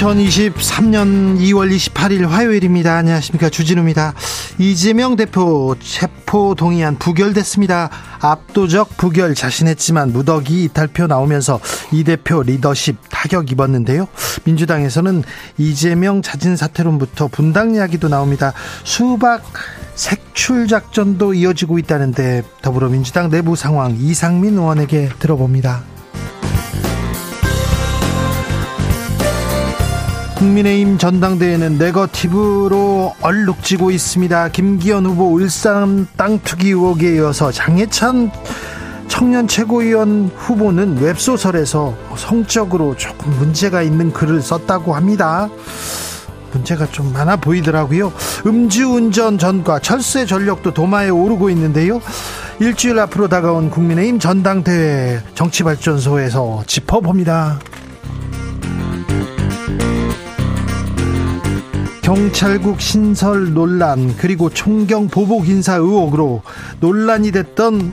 2023년 2월 28일 화요일입니다. 안녕하십니까. 주진우입니다. 이재명 대표 체포 동의안 부결됐습니다. 압도적 부결 자신했지만 무더기 이탈표 나오면서 이 대표 리더십 타격 입었는데요. 민주당에서는 이재명 자진 사퇴론부터 분당 이야기도 나옵니다. 수박 색출 작전도 이어지고 있다는데 더불어민주당 내부 상황 이상민 의원에게 들어봅니다. 국민의힘 전당대회는 네거티브로 얼룩지고 있습니다. 김기현 후보 울산 땅 투기 의혹에 이어서 장해찬 청년 최고위원 후보는 웹소설에서 성적으로 조금 문제가 있는 글을 썼다고 합니다. 문제가 좀 많아 보이더라고요. 음주운전 전과 철새 전력도 도마에 오르고 있는데요. 일주일 앞으로 다가온 국민의힘 전당대회 정치발전소에서 짚어봅니다. 경찰국 신설 논란 그리고 총경 보복 인사 의혹으로 논란이 됐던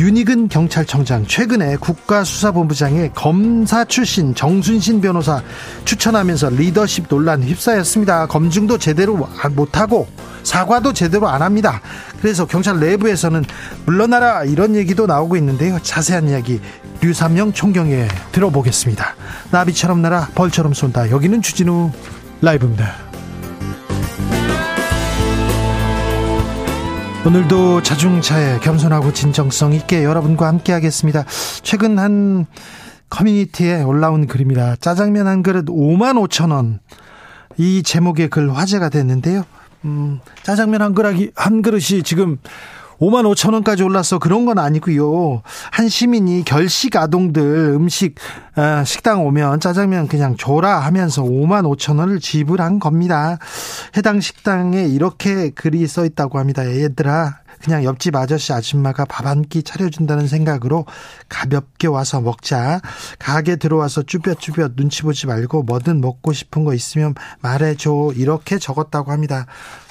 윤희근 경찰청장 최근에 국가수사본부장에 검사 출신 정순신 변호사 추천하면서 리더십 논란 휩싸였습니다. 검증도 제대로 못하고 사과도 제대로 안 합니다. 그래서 경찰 내부에서는 물러나라 이런 얘기도 나오고 있는데요. 자세한 이야기 류삼영 총경에 들어보겠습니다. 나비처럼 날아 벌처럼 쏜다. 여기는 주진우 라이브입니다. 오늘도 자중차에 겸손하고 진정성 있게 여러분과 함께 하겠습니다. 최근 한 커뮤니티에 올라온 글입니다. 짜장면 한 그릇 5만 5천 원. 이 제목의 글 화제가 됐는데요. 음, 짜장면 한 그릇이, 한 그릇이 지금 5만 5천 원까지 올랐어. 그런 건 아니고요. 한 시민이 결식 아동들 음식 아, 식당 오면 짜장면 그냥 줘라 하면서 5만 5천 원을 지불한 겁니다. 해당 식당에 이렇게 글이 써 있다고 합니다. 얘들아 그냥 옆집 아저씨 아줌마가 밥 한 끼 차려준다는 생각으로 가볍게 와서 먹자. 가게 들어와서 쭈뼛쭈뼛 눈치 보지 말고 뭐든 먹고 싶은 거 있으면 말해줘. 이렇게 적었다고 합니다.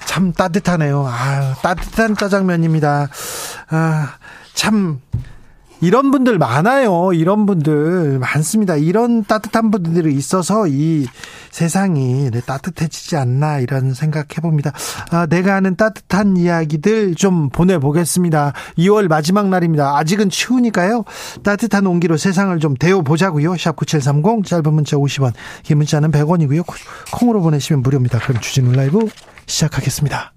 참 따뜻하네요. 아, 따뜻한 짜장면입니다. 아, 참 이런 분들 많아요. 이런 분들 많습니다. 이런 따뜻한 분들이 있어서 이 세상이 따뜻해지지 않나 이런 생각해 봅니다. 아, 내가 아는 따뜻한 이야기들 좀 보내보겠습니다. 2월 마지막 날입니다. 아직은 추우니까요. 따뜻한 온기로 세상을 좀 데워보자고요. 샵9730 짧은 문자 50원 긴 문자는 100원이고요. 콩으로 보내시면 무료입니다. 그럼 주진우 라이브 시작하겠습니다.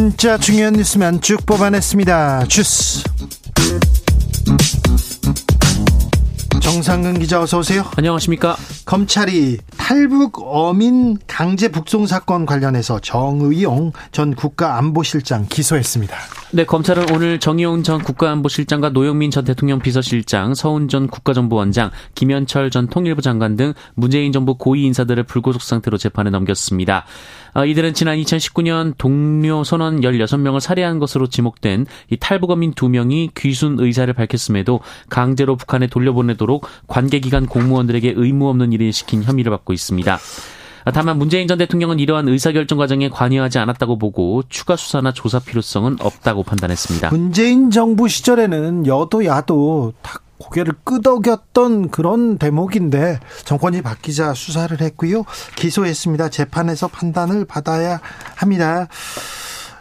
진짜 중요한 뉴스만 쭉 뽑아냈습니다. 주스. 정상근 기자 어서 오세요. 안녕하십니까. 검찰이 탈북 어민 강제 북송 사건 관련해서 정의용 전 국가안보실장 기소했습니다. 네, 검찰은 오늘 정의용 전 국가안보실장과 노영민 전 대통령 비서실장, 서훈 전 국가정보원장, 김현철 전 통일부 장관 등 문재인 정부 고위 인사들을 불구속 상태로 재판에 넘겼습니다. 어, 이들은 지난 2019년 동료 선원 16명을 살해한 것으로 지목된 이 탈북어민 2명이 귀순 의사를 밝혔음에도 강제로 북한에 돌려보내도록 관계기관 공무원들에게 의무 없는 일을 시킨 혐의를 받고 있습니다. 다만 문재인 전 대통령은 이러한 의사결정 과정에 관여하지 않았다고 보고 추가 수사나 조사 필요성은 없다고 판단했습니다. 문재인 정부 시절에는 여도 야도 다 고개를 끄덕였던 그런 대목인데 정권이 바뀌자 수사를 했고요. 기소했습니다. 재판에서 판단을 받아야 합니다.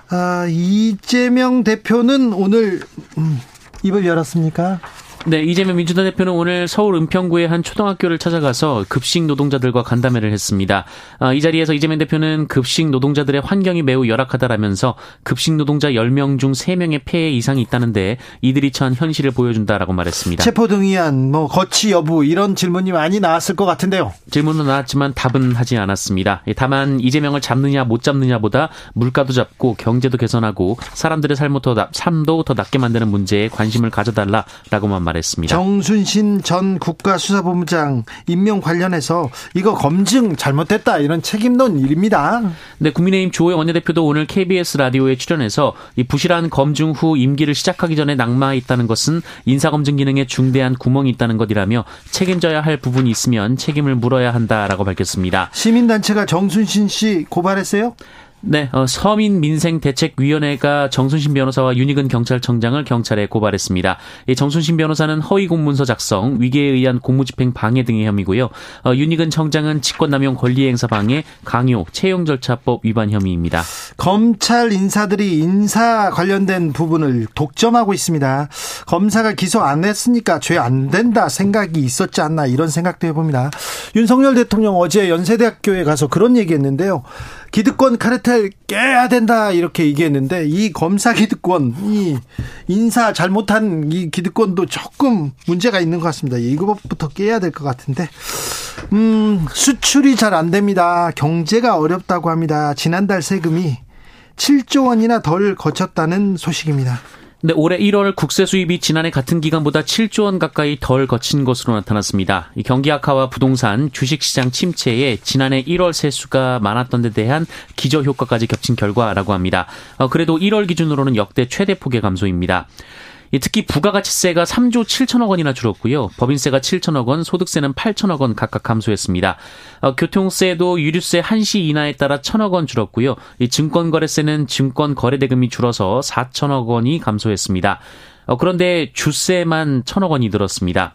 아, 이재명 대표는 오늘 음, 입을 열었습니까? 네, 이재명 민주당 대표는 오늘 서울 은평구의 한 초등학교를 찾아가서 급식 노동자들과 간담회를 했습니다. 아, 이 자리에서 이재명 대표는 급식 노동자들의 환경이 매우 열악하다라면서 급식 노동자 10명 중 3명의 폐해 이상이 있다는데 이들이 처한 현실을 보여준다라고 말했습니다. 체포동의안, 뭐 거치 여부 이런 질문이 많이 나왔을 것 같은데요. 질문은 나왔지만 답은 하지 않았습니다. 예, 다만 이재명을 잡느냐 못 잡느냐보다 물가도 잡고 경제도 개선하고 사람들의 삶도 더, 삶도 더 낫게 만드는 문제에 관심을 가져달라라고만 말했습니다. 정순신 전 국가수사본부장 임명 관련해서 이거 검증 잘못됐다 이런 책임론 일입니다. 네, 국민의힘 조혜 원내대표도 오늘 KBS 라디오에 출연해서 이 부실한 검증 후 임기를 시작하기 전에 낙마했다는 것은 인사검증 기능에 중대한 구멍이 있다는 것이라며 책임져야 할 부분이 있으면 책임을 물어야 한다라고 밝혔습니다. 시민단체가 정순신 씨 고발했어요? 네, 어, 서민민생대책위원회가 정순신 변호사와 윤희근 경찰청장을 경찰에 고발했습니다. 이 정순신 변호사는 허위 공문서 작성, 위계에 의한 공무집행 방해 등의 혐의고요. 어, 윤희근 청장은 직권남용 권리행사 방해, 강요, 채용 절차법 위반 혐의입니다. 검찰 인사들이 인사 관련된 부분을 독점하고 있습니다. 검사가 기소 안 했으니까 죄 안 된다 생각이 있었지 않나 이런 생각도 해봅니다. 윤석열 대통령 어제 연세대학교에 가서 그런 얘기했는데요. 기득권 카르텔 깨야 된다 이렇게 얘기했는데 이 검사 기득권 이 인사 잘못한 이 기득권도 조금 문제가 있는 것 같습니다. 이것부터 깨야 될 것 같은데 음 수출이 잘 안 됩니다. 경제가 어렵다고 합니다. 지난달 세금이 7조 원이나 덜 거쳤다는 소식입니다. 네, 올해 1월 국세 수입이 지난해 같은 기간보다 7조 원 가까이 덜 거친 것으로 나타났습니다. 경기 악화와 부동산, 주식시장 침체에 지난해 1월 세수가 많았던 데 대한 기저 효과까지 겹친 결과라고 합니다. 어, 그래도 1월 기준으로는 역대 최대 폭의 감소입니다. 특히 부가가치세가 3조 7천억 원이나 줄었고요. 법인세가 7천억 원, 소득세는 8천억 원 각각 감소했습니다. 어, 교통세도 유류세 한시 인하에 따라 1천억 원 줄었고요. 이 증권거래세는 증권거래대금이 줄어서 4천억 원이 감소했습니다. 어, 그런데 주세만 천억 원이 늘었습니다.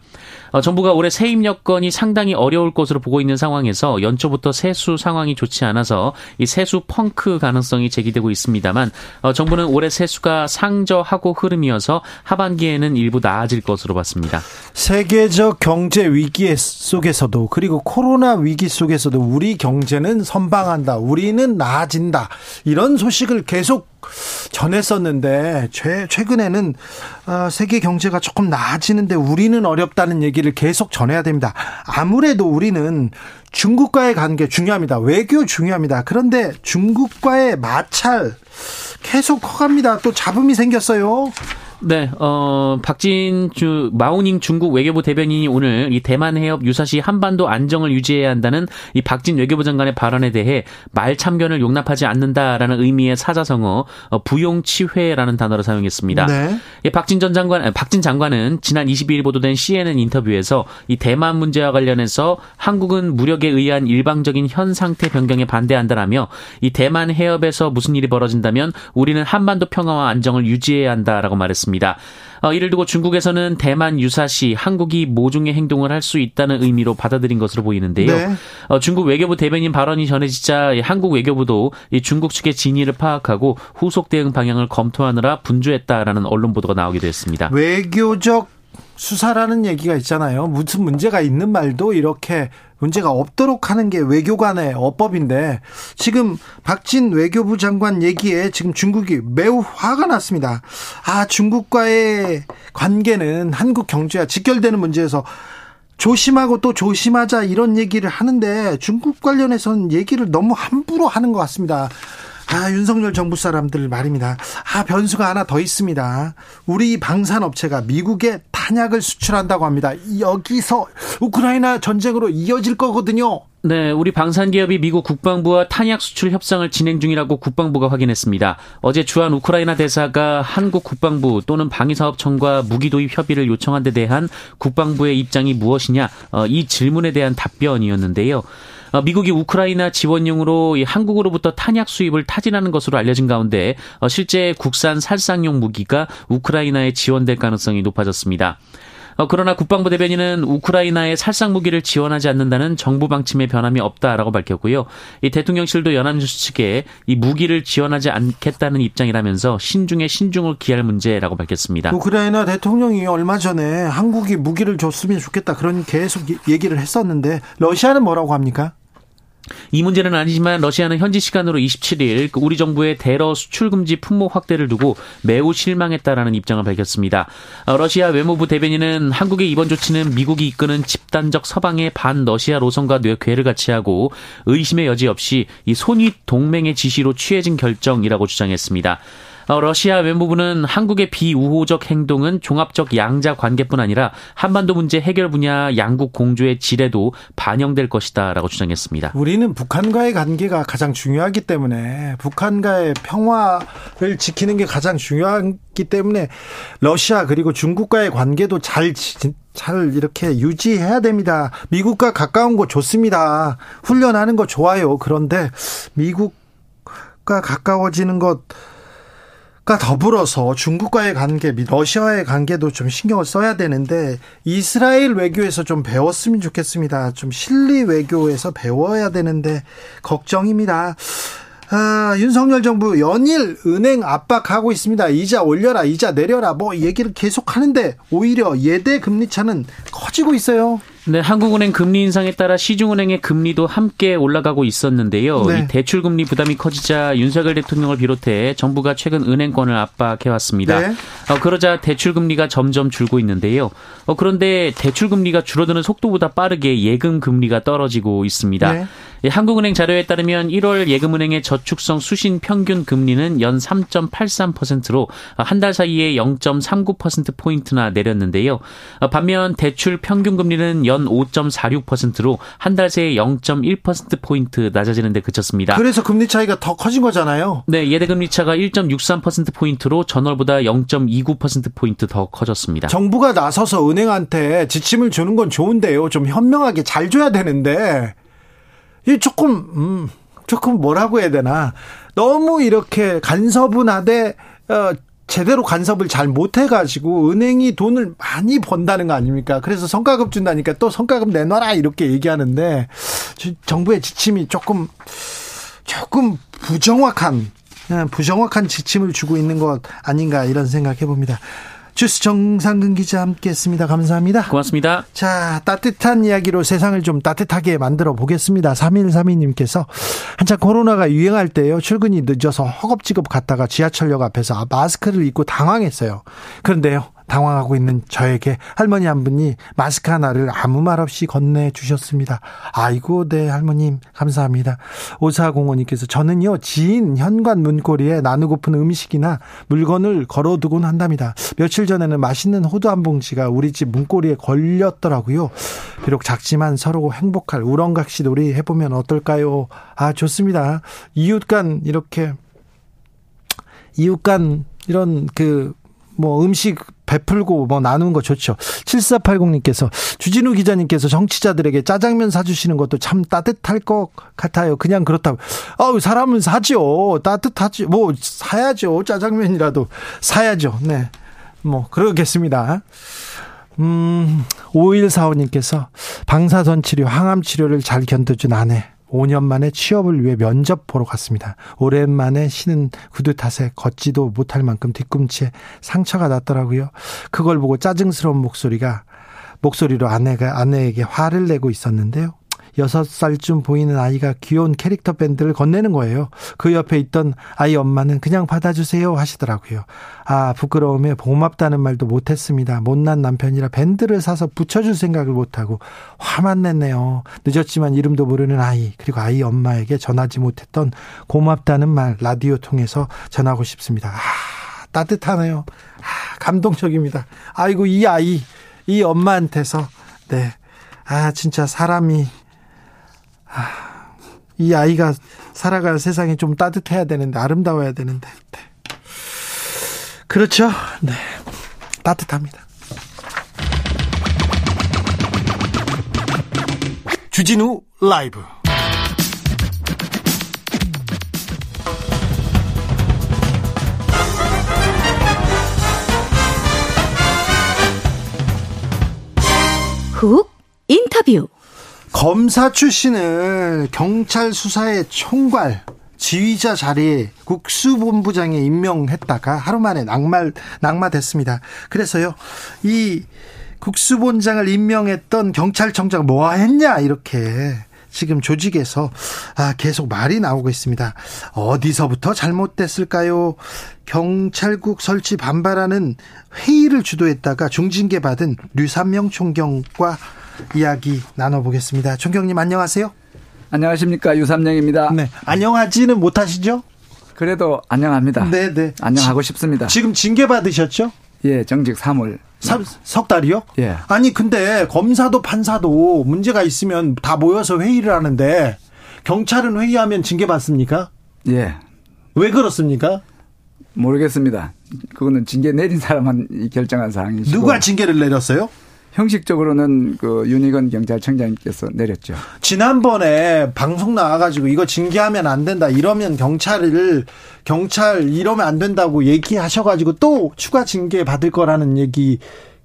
어, 정부가 올해 세입 여건이 상당히 어려울 것으로 보고 있는 상황에서 연초부터 세수 상황이 좋지 않아서 이 세수 펑크 가능성이 제기되고 있습니다만 어, 정부는 올해 세수가 상저하고 흐름이어서 하반기에는 일부 나아질 것으로 봤습니다. 세계적 경제 위기 속에서도 그리고 코로나 위기 속에서도 우리 경제는 선방한다. 우리는 나아진다. 이런 소식을 계속 전했었는데 최, 최근에는 어, 세계 경제가 조금 나아지는데 우리는 어렵다는 얘기를 계속 전해야 됩니다. 아무래도 우리는 중국과의 관계 중요합니다. 외교 중요합니다. 그런데 중국과의 마찰 계속 커갑니다. 또 잡음이 생겼어요. 네, 어, 박진 주, 마오닝 중국 외교부 대변인이 오늘 이 대만 해협 유사시 한반도 안정을 유지해야 한다는 이 박진 외교부 장관의 발언에 대해 말 참견을 용납하지 않는다라는 의미의 사자성어 어, 부용치회라는 단어를 사용했습니다. 네. 예, 박진 전 장관, 박진 장관은 지난 22일 보도된 CNN 인터뷰에서 이 대만 문제와 관련해서 한국은 무력에 의한 일방적인 현 상태 변경에 반대한다라며 이 대만 해협에서 무슨 일이 벌어진다면 우리는 한반도 평화와 안정을 유지해야 한다라고 말했습니다. 있습니다. 어, 이를 두고 중국에서는 대만 유사시 한국이 모종의 행동을 할 수 있다는 의미로 받아들인 것으로 보이는데요. 네. 어, 중국 외교부 대변인 발언이 전해지자 한국 외교부도 이 중국 측의 진위를 파악하고 후속 대응 방향을 검토하느라 분주했다라는 언론 보도가 나오기도 했습니다. 외교적 수사라는 얘기가 있잖아요. 무슨 문제가 있는 말도 이렇게 문제가 없도록 하는 게 외교관의 어법인데 지금 박진 외교부 장관 얘기에 지금 중국이 매우 화가 났습니다. 아, 중국과의 관계는 한국 경제와 직결되는 문제에서 조심하고 또 조심하자 이런 얘기를 하는데 중국 관련해서는 얘기를 너무 함부로 하는 것 같습니다. 아, 윤석열 정부 사람들 말입니다. 아, 변수가 하나 더 있습니다. 우리 방산업체가 미국에 탄약을 수출한다고 합니다. 여기서 우크라이나 전쟁으로 이어질 거거든요. 네, 우리 방산기업이 미국 국방부와 탄약 수출 협상을 진행 중이라고 국방부가 확인했습니다. 어제 주한 우크라이나 대사가 한국 국방부 또는 방위사업청과 무기 도입 협의를 요청한 데 대한 국방부의 입장이 무엇이냐, 어, 이 질문에 대한 답변이었는데요. 어, 미국이 우크라이나 지원용으로 한국으로부터 탄약 수입을 타진하는 것으로 알려진 가운데 어, 실제 국산 살상용 무기가 우크라이나에 지원될 가능성이 높아졌습니다. 어, 그러나 국방부 대변인은 우크라이나에 살상 무기를 지원하지 않는다는 정부 방침에 변함이 없다라고 밝혔고요. 이 대통령실도 연합뉴스 측에 이 무기를 지원하지 않겠다는 입장이라면서 신중에 신중을 기할 문제라고 밝혔습니다. 우크라이나 대통령이 얼마 전에 한국이 무기를 줬으면 좋겠다 그런 계속 얘기를 했었는데 러시아는 뭐라고 합니까? 이 문제는 아니지만 러시아는 현지 시간으로 27일 그 우리 정부의 대러 수출 금지 품목 확대를 두고 매우 실망했다라는 입장을 밝혔습니다. 어, 러시아 외무부 대변인은 한국의 이번 조치는 미국이 이끄는 집단적 서방의 반 러시아 노선과 뇌괴를 같이 하고 의심의 여지 없이 이 손윗 동맹의 지시로 취해진 결정이라고 주장했습니다. 어, 러시아 외무부는 한국의 비우호적 행동은 종합적 양자 관계뿐 아니라 한반도 문제 해결 분야 양국 공조의 질에도 반영될 것이다라고 주장했습니다. 우리는 북한과의 관계가 가장 중요하기 때문에 북한과의 평화를 지키는 게 가장 중요하기 때문에 러시아 그리고 중국과의 관계도 잘 잘 이렇게 유지해야 됩니다. 미국과 가까운 거 좋습니다. 훈련하는 거 좋아요. 그런데 미국과 가까워지는 것 가 더불어서 중국과의 관계 및 러시아와의 관계도 좀 신경을 써야 되는데 이스라엘 외교에서 좀 배웠으면 좋겠습니다. 좀 실리 외교에서 배워야 되는데 걱정입니다. 아, 윤석열 정부 연일 은행 압박하고 있습니다. 이자 올려라, 이자 내려라, 뭐 얘기를 계속 하는데 오히려 예대 금리 차는 커지고 있어요. 네, 한국은행 금리 인상에 따라 시중은행의 금리도 함께 올라가고 있었는데요. 네. 이 대출 금리 부담이 커지자 윤석열 대통령을 비롯해 정부가 최근 은행권을 압박해 왔습니다. 네. 어, 그러자 대출 금리가 점점 줄고 있는데요. 어, 그런데 대출 금리가 줄어드는 속도보다 빠르게 예금 금리가 떨어지고 있습니다. 네. 한국은행 자료에 따르면 1월 예금은행의 저축성 수신 평균 금리는 연 3.83%로 한 달 사이에 0.39% 포인트나 내렸는데요. 어, 반면 대출 평균 금리는 연 5.46%로 한 달 새에 0.1% 포인트 낮아지는 데 그쳤습니다. 그래서 금리 차이가 더 커진 거잖아요. 네, 예대 금리 차가 1.63% 포인트로 전월보다 0.29% 포인트 더 커졌습니다. 정부가 나서서 은행한테 지침을 주는 건 좋은데요. 좀 현명하게 잘 줘야 되는데 이 조금 음 조금 뭐라고 해야 되나 너무 이렇게 간섭은 하되 어 제대로 간섭을 잘 못해가지고 은행이 돈을 많이 번다는 거 아닙니까? 그래서 성과급 준다니까 또 성과급 내놔라 이렇게 얘기하는데 정부의 지침이 조금 조금 부정확한 예, 부정확한 지침을 주고 있는 것 아닌가 이런 생각 해 봅니다. 주스 정상근 기자 함께했습니다. 감사합니다. 고맙습니다. 자 따뜻한 이야기로 세상을 좀 따뜻하게 만들어 보겠습니다. 3132님께서 한참 코로나가 유행할 때요 출근이 늦어서 허겁지겁 갔다가 지하철역 앞에서 마스크를 입고 당황했어요. 그런데요 당황하고 있는 저에게 할머니 한 분이 마스크 하나를 아무 말 없이 건네 주셨습니다. 아이고, 네, 할머님, 감사합니다. 오사공원님께서 저는요, 지인 현관 문고리에 나누고픈 음식이나 물건을 걸어 두곤 한답니다. 며칠 전에는 맛있는 호두 한 봉지가 우리 집 문고리에 걸렸더라고요. 비록 작지만 서로 행복할 우렁각시 놀이 해보면 어떨까요? 아, 좋습니다. 이웃 간 이렇게, 이웃 간 이런 그, 뭐 음식 베풀고 뭐 나누는 거 좋죠. 7480님께서 주진우 기자님께서 정치자들에게 짜장면 사주시는 것도 참 따뜻할 것 같아요. 그냥 그렇다고. 아우, 사람은 사죠. 따뜻하지. 뭐, 사야죠. 짜장면이라도 사야죠. 네. 뭐, 그러겠습니다. 음, 5145님께서 방사선 치료, 항암 치료를 잘 견뎌준 아내. 5년 만에 취업을 위해 면접 보러 갔습니다. 오랜만에 신은 구두 탓에 걷지도 못할 만큼 뒤꿈치에 상처가 났더라고요. 그걸 보고 짜증스러운 목소리가 목소리로 아내가 아내에게 화를 내고 있었는데요. 여섯 살쯤 보이는 아이가 귀여운 캐릭터 밴드를 건네는 거예요. 그 옆에 있던 아이 엄마는 그냥 받아주세요 하시더라고요. 아, 부끄러움에 고맙다는 말도 못했습니다. 못난 남편이라 밴드를 사서 붙여줄 생각을 못하고 화만 냈네요. 늦었지만 이름도 모르는 아이, 그리고 아이 엄마에게 전하지 못했던 고맙다는 말 라디오 통해서 전하고 싶습니다. 아, 따뜻하네요. 아, 감동적입니다. 아이고, 이 아이, 이 엄마한테서, 네. 아, 진짜 사람이 이 아이가 살아갈 세상이 좀 따뜻해야 되는데 아름다워야 되는데. 네. 그렇죠? 네. 따뜻합니다. 주진우 라이브. 훅 인터뷰. 검사 출신을 경찰 수사의 총괄 지휘자 자리에 국수본부장에 임명했다가 하루 만에 낙마 낙마됐습니다. 그래서요 이 국수본장을 임명했던 경찰청장 뭐 했냐 이렇게 지금 조직에서 아, 계속 말이 나오고 있습니다. 어디서부터 잘못됐을까요? 경찰국 설치 반발하는 회의를 주도했다가 중징계 받은 류삼명 총경과 이야기 나눠보겠습니다. 총경님 안녕하세요. 안녕하십니까 유삼영입니다. 네, 안녕하지는 못하시죠? 그래도 안녕합니다. 네, 네. 안녕하고 싶습니다. 지금 징계 받으셨죠? 예, 정직 3월. 석 달이요? 예. 아니 근데 검사도 판사도 문제가 있으면 다 모여서 회의를 하는데 경찰은 회의하면 징계 받습니까? 예. 왜 그렇습니까? 모르겠습니다. 그거는 징계 내린 사람만 결정한 사항이시고 누가 징계를 내렸어요? 형식적으로는 그 윤희건 경찰청장님께서 내렸죠. 지난번에 방송 나와가지고 이거 징계하면 안 된다 이러면 경찰을 경찰 이러면 안 된다고 얘기하셔가지고 또 추가 징계 받을 거라는 얘기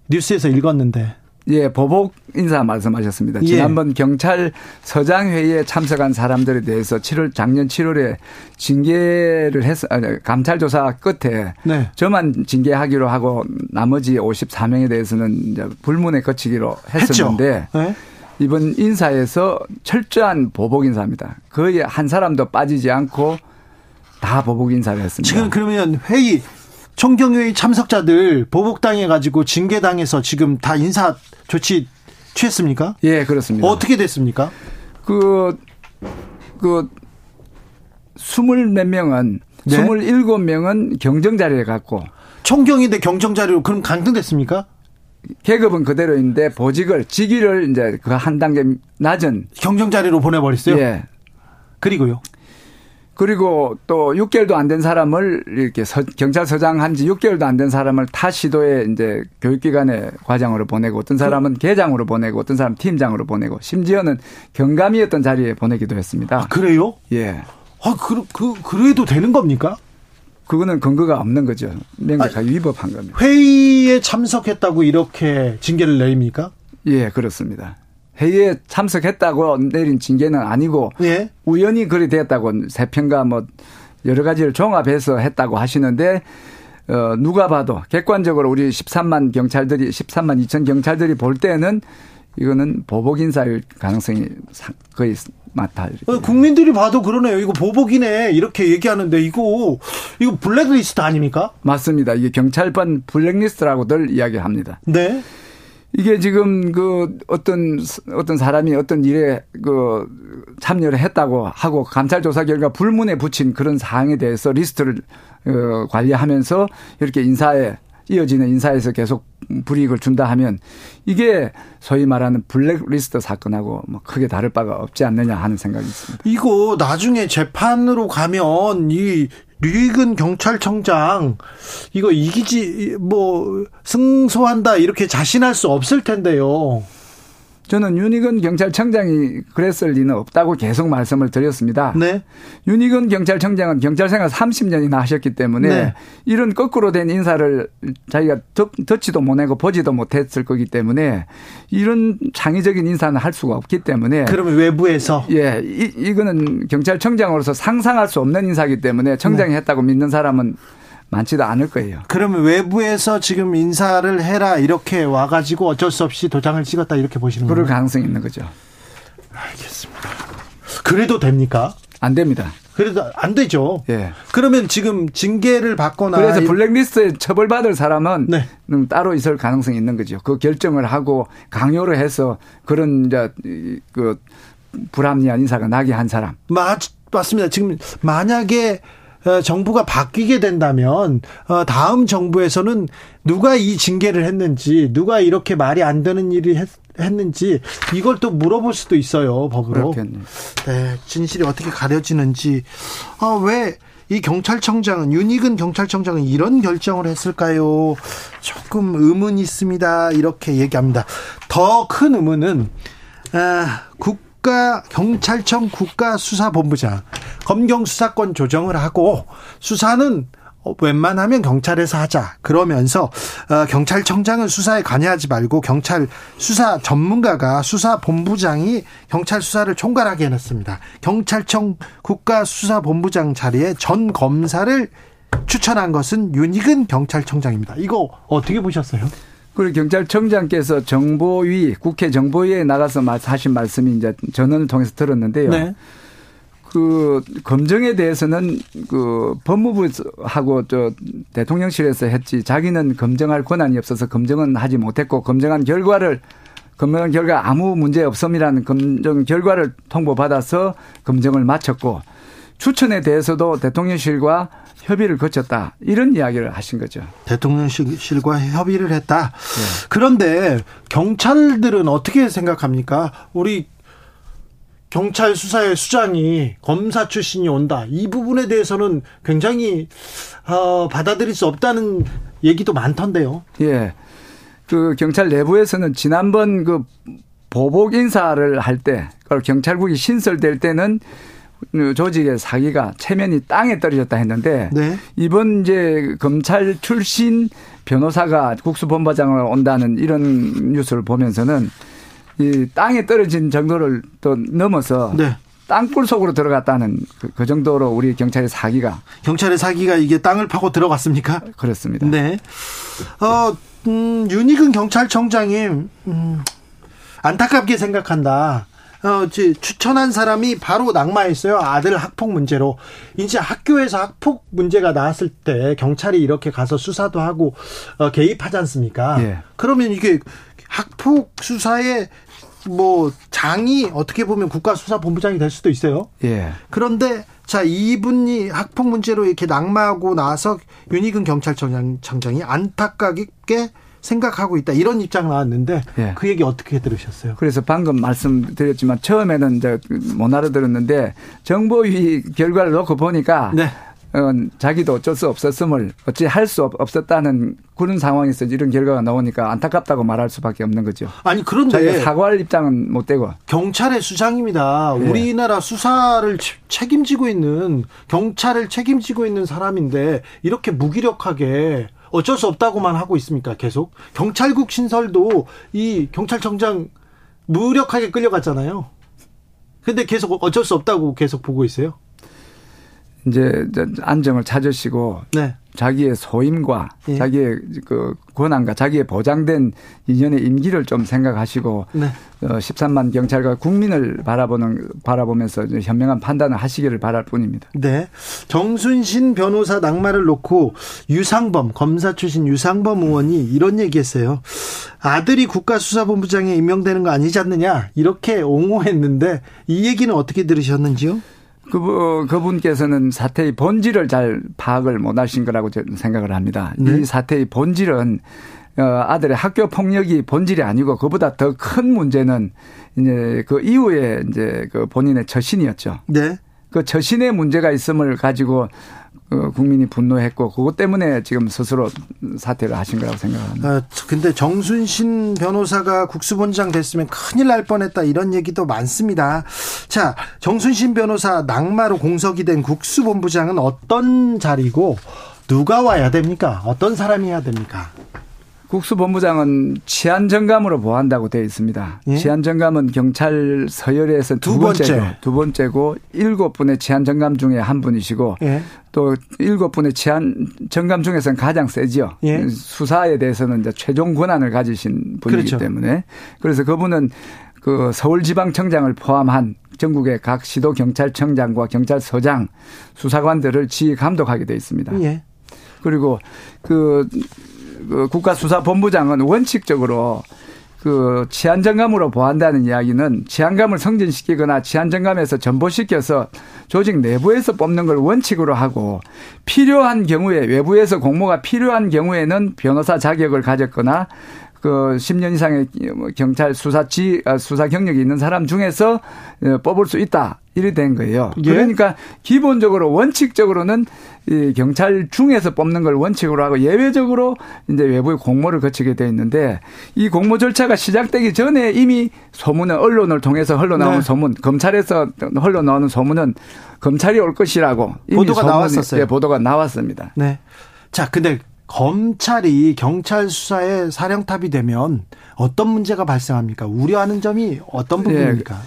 뉴스에서 읽었는데 예, 보복 인사 말씀하셨습니다. 예. 지난번 경찰서장 회의에 참석한 사람들에 대해서 7월 작년 7월에 징계를 해서 아니, 감찰 조사 끝에 네. 저만 징계하기로 하고 나머지 54명에 대해서는 이제 불문에 거치기로 했었는데. 네? 이번 인사에서 철저한 보복 인사입니다. 거의 한 사람도 빠지지 않고 다 보복 인사를 했습니다. 지금 그러면 회의 총경회의 참석자들 보복당해 가지고 징계당해서 지금 다 인사 조치 취했습니까? 예, 그렇습니다. 어떻게 됐습니까? 그, 그, 스물 몇 명은, 네. 스물일곱 명은 경정 자리에 갔고, 총경인데 경정 자료로 그럼 강등됐습니까? 계급은 그대로인데 보직을, 직위를 이제 그 한 단계 낮은, 경정 자료로 보내버렸어요. 예. 그리고요. 그리고 또 6개월도 안 된 사람을 이렇게 서, 경찰서장 한 지 6개월도 안 된 사람을 타 시도에 이제 교육기관에 과장으로 보내고 어떤 사람은 계장으로 보내고 어떤 사람 팀장으로 보내고 심지어는 경감이었던 자리에 보내기도 했습니다. 아, 그래요? 예. 아, 그, 그, 그래도 되는 겁니까? 그거는 근거가 없는 거죠. 명백하게 위법한 겁니다. 회의에 참석했다고 이렇게 징계를 내립니까? 예, 그렇습니다. 회의에 참석했다고 내린 징계는 아니고 예. 우연히 그리 됐다고 세평가 뭐 여러 가지를 종합해서 했다고 하시는데 어 누가 봐도 객관적으로 우리 13만 경찰들이 13만 2천 경찰들이 볼 때는 이거는 보복 인사일 가능성이 상- 거의 많다. 이렇게. 어, 국민들이 봐도 그러네요. 이거 보복이네. 이렇게 얘기하는데 이거, 이거 블랙리스트 아닙니까? 맞습니다. 이게 경찰판 블랙리스트라고들 이야기합니다. 네. 이게 지금 그 어떤 어떤 사람이 어떤 일에 그 참여를 했다고 하고 감찰 조사 결과 불문에 붙인 그런 사항에 대해서 리스트를 어 관리하면서 이렇게 인사에 이어지는 인사에서 계속 불이익을 준다 하면 이게 소위 말하는 블랙리스트 사건하고 뭐 크게 다를 바가 없지 않느냐 하는 생각이 있습니다. 이거 나중에 재판으로 가면 이 류익은 경찰청장 이거 이기지 뭐 승소한다 이렇게 자신할 수 없을 텐데요. 저는 윤희근 경찰청장이 그랬을 리는 없다고 계속 말씀을 드렸습니다. 네. 윤희근 경찰청장은 경찰 생활 30년이나 하셨기 때문에 네. 이런 거꾸로 된 인사를 자기가 듣, 듣지도 못하고 보지도 못했을 거기 때문에 이런 창의적인 인사는 할 수가 없기 때문에 그러면 외부에서 예, 이, 이거는 경찰청장으로서 상상할 수 없는 인사이기 때문에 청장이 네. 했다고 믿는 사람은 많지도 않을 거예요. 그러면 외부에서 지금 인사를 해라 이렇게 와가지고 어쩔 수 없이 도장을 찍었다 이렇게 보시는 그럴 거예요. 가능성이 있는 거죠. 그래도 됩니까? 안 됩니다. 그래도 안 되죠. 예. 그러면 지금 징계를 받거나 그래서 이- 블랙리스트에 처벌받을 사람은 네. 음, 따로 있을 가능성이 있는 거죠. 그 결정을 하고 강요를 해서 그런 이제 이- 그 불합리한 인사가 나게 한 사람. 맞, 맞습니다. 지금 만약에 어, 정부가 바뀌게 된다면 어, 다음 정부에서는 누가 이 징계를 했는지 누가 이렇게 말이 안 되는 일이 했, 는지 이걸 또 물어볼 수도 있어요 법으로. 그렇겠네요. 네, 진실이 어떻게 가려지는지 아, 왜 이 경찰청장은 윤익은 경찰청장은 이런 결정을 했을까요? 조금 의문이 있습니다. 이렇게 얘기합니다. 더 큰 의문은 아, 국 가 경찰청 국가수사본부장 검경 수사권 조정을 하고 수사는 어, 웬만하면 경찰에서 하자. 그러면서 어, 경찰청장은 수사에 관여하지 말고 경찰 수사 전문가가 수사 본부장이 경찰 수사를 총괄하게 해놨습니다. 경찰청 국가수사본부장 자리에 전 검사를 추천한 것은 윤익은 경찰청장입니다. 이거 어떻게 보셨어요? 그리고 경찰청장께서 정보위 국회 정보위에 나가서 하신 말씀이 이제 전원을 통해서 들었는데요. 네. 그 검증에 대해서는 그 법무부하고 저 대통령실에서 했지 자기는 검증할 권한이 없어서 검증은 하지 못했고 검증한 결과를 검증한 결과 아무 문제 없음이라는 검증 결과를 통보받아서 검증을 마쳤고 추천에 대해서도 대통령실과 협의를 거쳤다 이런 이야기를 하신 거죠. 대통령실과 협의를 했다. 네. 그런데 경찰들은 어떻게 생각합니까? 우리 경찰 수사의 수장이 검사 출신이 온다. 이 부분에 대해서는 굉장히 어, 받아들일 수 없다는 얘기도 많던데요. 예. 그 경찰 내부에서는 지난번 그 보복 인사를 할 때, 경찰국이 신설될 때는 조직의 사기가 체면이 땅에 떨어졌다 했는데 네. 이번 이제 검찰 출신 변호사가 국수본부장을 온다는 이런 뉴스를 보면서는 이 땅에 떨어진 정도를 또 넘어서 네. 땅굴 속으로 들어갔다는 그, 그, 정도로 우리 경찰의 사기가 경찰의 사기가 이게 땅을 파고 들어갔습니까? 그렇습니다. 네. 어, 음, 윤희근 경찰청장님 음, 안타깝게 생각한다. 어, 추천한 사람이 바로 낙마했어요. 아들 학폭 문제로. 이제 학교에서 학폭 문제가 나왔을 때 경찰이 이렇게 가서 수사도 하고 어, 개입하지 않습니까? 예. 그러면 이게 학폭 수사에 뭐 장이 어떻게 보면 국가수사본부장이 될 수도 있어요. 예. 그런데 자 이분이 학폭 문제로 이렇게 낙마하고 나서 윤희근 경찰청장이 안타깝게 생각하고 있다 이런 입장 나왔는데 예. 그 얘기 어떻게 들으셨어요? 그래서 방금 말씀드렸지만 처음에는 이제 못 알아들었는데 정보위 결과를 놓고 보니까 네. 어, 자기도 어쩔 수 없었음을 어찌 할 수 없었다는 그런 상황에서 이런 결과가 나오니까 안타깝다고 말할 수밖에 없는 거죠. 아니 그런데 사과할 입장은 못 되고 경찰의 수장입니다. 네. 우리나라 수사를 책임지고 있는 경찰을 책임지고 있는 사람인데 이렇게 무기력하게 어쩔 수 없다고만 하고 있습니까? 계속 경찰국 신설도 이 경찰청장 무력하게 끌려갔잖아요. 근데 계속 어쩔 수 없다고 계속 보고 있어요. 이제 안정을 찾으시고 네. 자기의 소임과 예. 자기의 그 권한과 자기의 보장된 이년의 임기를 좀 생각하시고 네. 어 13만 경찰과 국민을 바라보는 바라보면서 현명한 판단을 하시기를 바랄 뿐입니다. 네. 정순신 변호사 낙마를 놓고 유상범 검사 출신 유상범 의원이 이런 얘기했어요. 아들이 국가수사본부장에 임명되는 거 아니지 않느냐 이렇게 옹호했는데 이 얘기는 어떻게 들으셨는지요? 그, 그분께서는 사태의 본질을 잘 파악을 못 하신 거라고 저는 생각을 합니다. 네. 이 사태의 본질은 어, 아들의 학교 폭력이 본질이 아니고 그보다 더 큰 문제는 이제 그 이후에 이제 그 본인의 처신이었죠. 네. 그 처신의 문제가 있음을 가지고 어, 국민이 분노했고 그것 때문에 지금 스스로 사퇴를 하신 거라고 생각합니다. 아, 근데 정순신 변호사가 국수본장 됐으면 큰일 날 뻔했다 이런 얘기도 많습니다. 자, 정순신 변호사 낙마로 공석이 된 국수본부장은 어떤 자리고 누가 와야 됩니까? 어떤 사람이 해야 됩니까? 국수본부장은 치안 정감으로 보한다고 되어 있습니다. 예? 치안 정감은 경찰 서열에서 두, 두 번째고, 번째. 두 번째고 일곱 분의 치안 정감 중에 한 분이시고 예? 또 일곱 분의 치안 정감 중에서는 가장 세지요. 예? 수사에 대해서는 이제 최종 권한을 가지신 분이기 그렇죠. 때문에 그래서 그분은 그 서울지방청장을 포함한 전국의 각 시도 경찰청장과 경찰서장 수사관들을 지휘 감독하게 돼 있습니다. 예. 그리고 그 그 국가수사본부장은 원칙적으로 그 치안정감으로 보한다는 이야기는 치안감을 성진시키거나 치안정감에서 전보시켜서 조직 내부에서 뽑는 걸 원칙으로 하고 필요한 경우에 외부에서 공모가 필요한 경우에는 변호사 자격을 가졌거나 그 10년 이상의 경찰 수사지 아, 수사 경력이 있는 사람 중에서 어, 뽑을 수 있다. 이래 된 거예요. 예? 그러니까 기본적으로 원칙적으로는 이 경찰 중에서 뽑는 걸 원칙으로 하고 예외적으로 이제 외부의 공모를 거치게 돼 있는데 이 공모 절차가 시작되기 전에 이미 소문은 언론을 통해서 흘러나오는 네. 소문, 검찰에서 흘러나오는 소문은 검찰이 올 것이라고 보도가 소문이- 나왔었어요. 예, 보도가 나왔습니다. 네. 자, 근데 검찰이 경찰 수사에 사령탑이 되면 어떤 문제가 발생합니까? 우려하는 점이 어떤 부분입니까?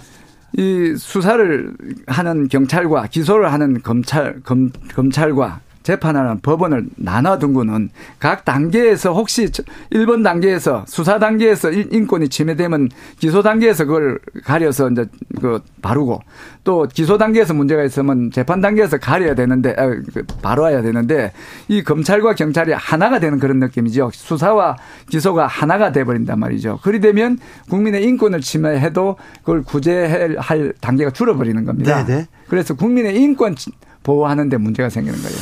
이 수사를 하는 경찰과 기소를 하는 검찰 검, 검찰과 재판하는 법원을 나눠둔 거는 각 단계에서 혹시 1번 단계에서 수사 단계에서 인- 인권이 침해되면 기소 단계에서 그걸 가려서 이제 그 바르고 또 기소 단계에서 문제가 있으면 재판 단계에서 가려야 되는데 아, 그 바로야 되는데 이 검찰과 경찰이 하나가 되는 그런 느낌이죠. 수사와 기소가 하나가 돼 버린단 말이죠. 그리 되면 국민의 인권을 침해해도 그걸 구제할 단계가 줄어버리는 겁니다. 네네. 그래서 국민의 인권 보호하는 데 문제가 생기는 거예요.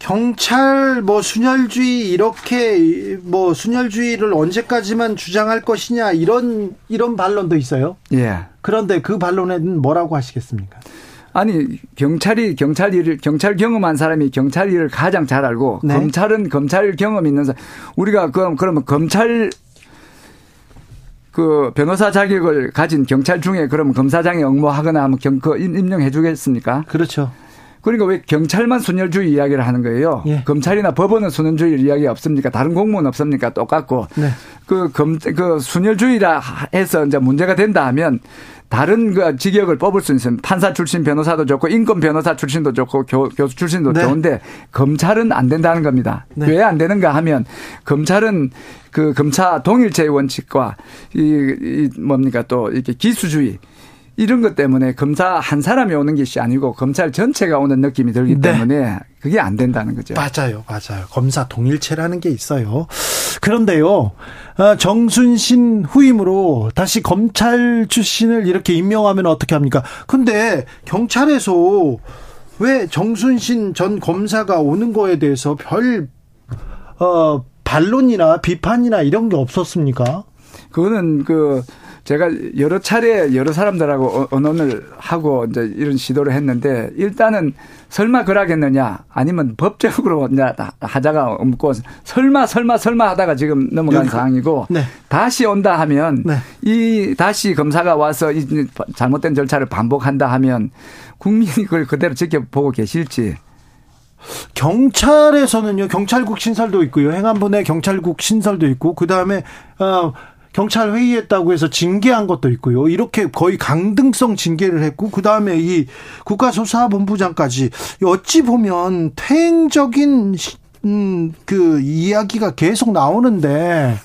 경찰 뭐 순혈주의 이렇게 뭐 순혈주의를 언제까지만 주장할 것이냐 이런 이런 반론도 있어요. 예. 그런데 그 반론에는 뭐라고 하시겠습니까? 아니 경찰이 경찰 일을 경찰 경험한 사람이 경찰 일을 가장 잘 알고 네. 검찰은 검찰 경험 있는 사람 우리가 그럼 그러면 검찰 그 변호사 자격을 가진 경찰 중에 그러면 검사장에 응모하거나 하면 경, 그 임- 임명해 주겠습니까? 그렇죠. 그러니까 왜 경찰만 순혈주의 이야기를 하는 거예요? 예. 검찰이나 법원은 순혈주의 이야기 없습니까? 다른 공무원 없습니까? 똑같고. 네. 그 검, 그 순혈주의라 해서 이제 문제가 된다 하면 다른 그 직역을 뽑을 수 있으면 판사 출신 변호사도 좋고 인권 변호사 출신도 좋고 교, 교수 출신도 네. 좋은데 검찰은 안 된다는 겁니다. 네. 왜안 되는가 하면 검찰은 그 검사 동일체의 원칙과 이, 이 뭡니까 또 이렇게 기수주의 이런 것 때문에 검사 한 사람이 오는 것이 아니고 검찰 전체가 오는 느낌이 들기 네. 때문에 그게 안 된다는 거죠. 맞아요, 맞아요. 검사 동일체라는 게 있어요. 그런데요, 아, 정순신 후임으로 다시 검찰 출신을 이렇게 임명하면 어떻게 합니까? 근데 경찰에서 왜 정순신 전 검사가 오는 거에 대해서 별, 어, 반론이나 비판이나 이런 게 없었습니까? 그거는 그 제가 여러 차례 여러 사람들하고 어- 언론을 하고 이제 이런 시도를 했는데 일단은 설마 그러겠느냐? 아니면 법적으로 하자가 없고 설마 설마 설마 하다가 지금 넘어간 여기- 상황이고 네. 다시 온다 하면 네. 이 다시 검사가 와서 이 잘못된 절차를 반복한다 하면 국민이 그걸 그대로 지켜보고 계실지. 경찰에서는요, 경찰국 신설도 있고요, 행안부 내 경찰국 신설도 있고, 그 다음에, 어, 경찰 회의했다고 해서 징계한 것도 있고요. 이렇게 거의 강등성 징계를 했고, 그 다음에 이 국가수사본부장까지 어찌 보면 퇴행적인, 시- 음, 그 이야기가 계속 나오는데,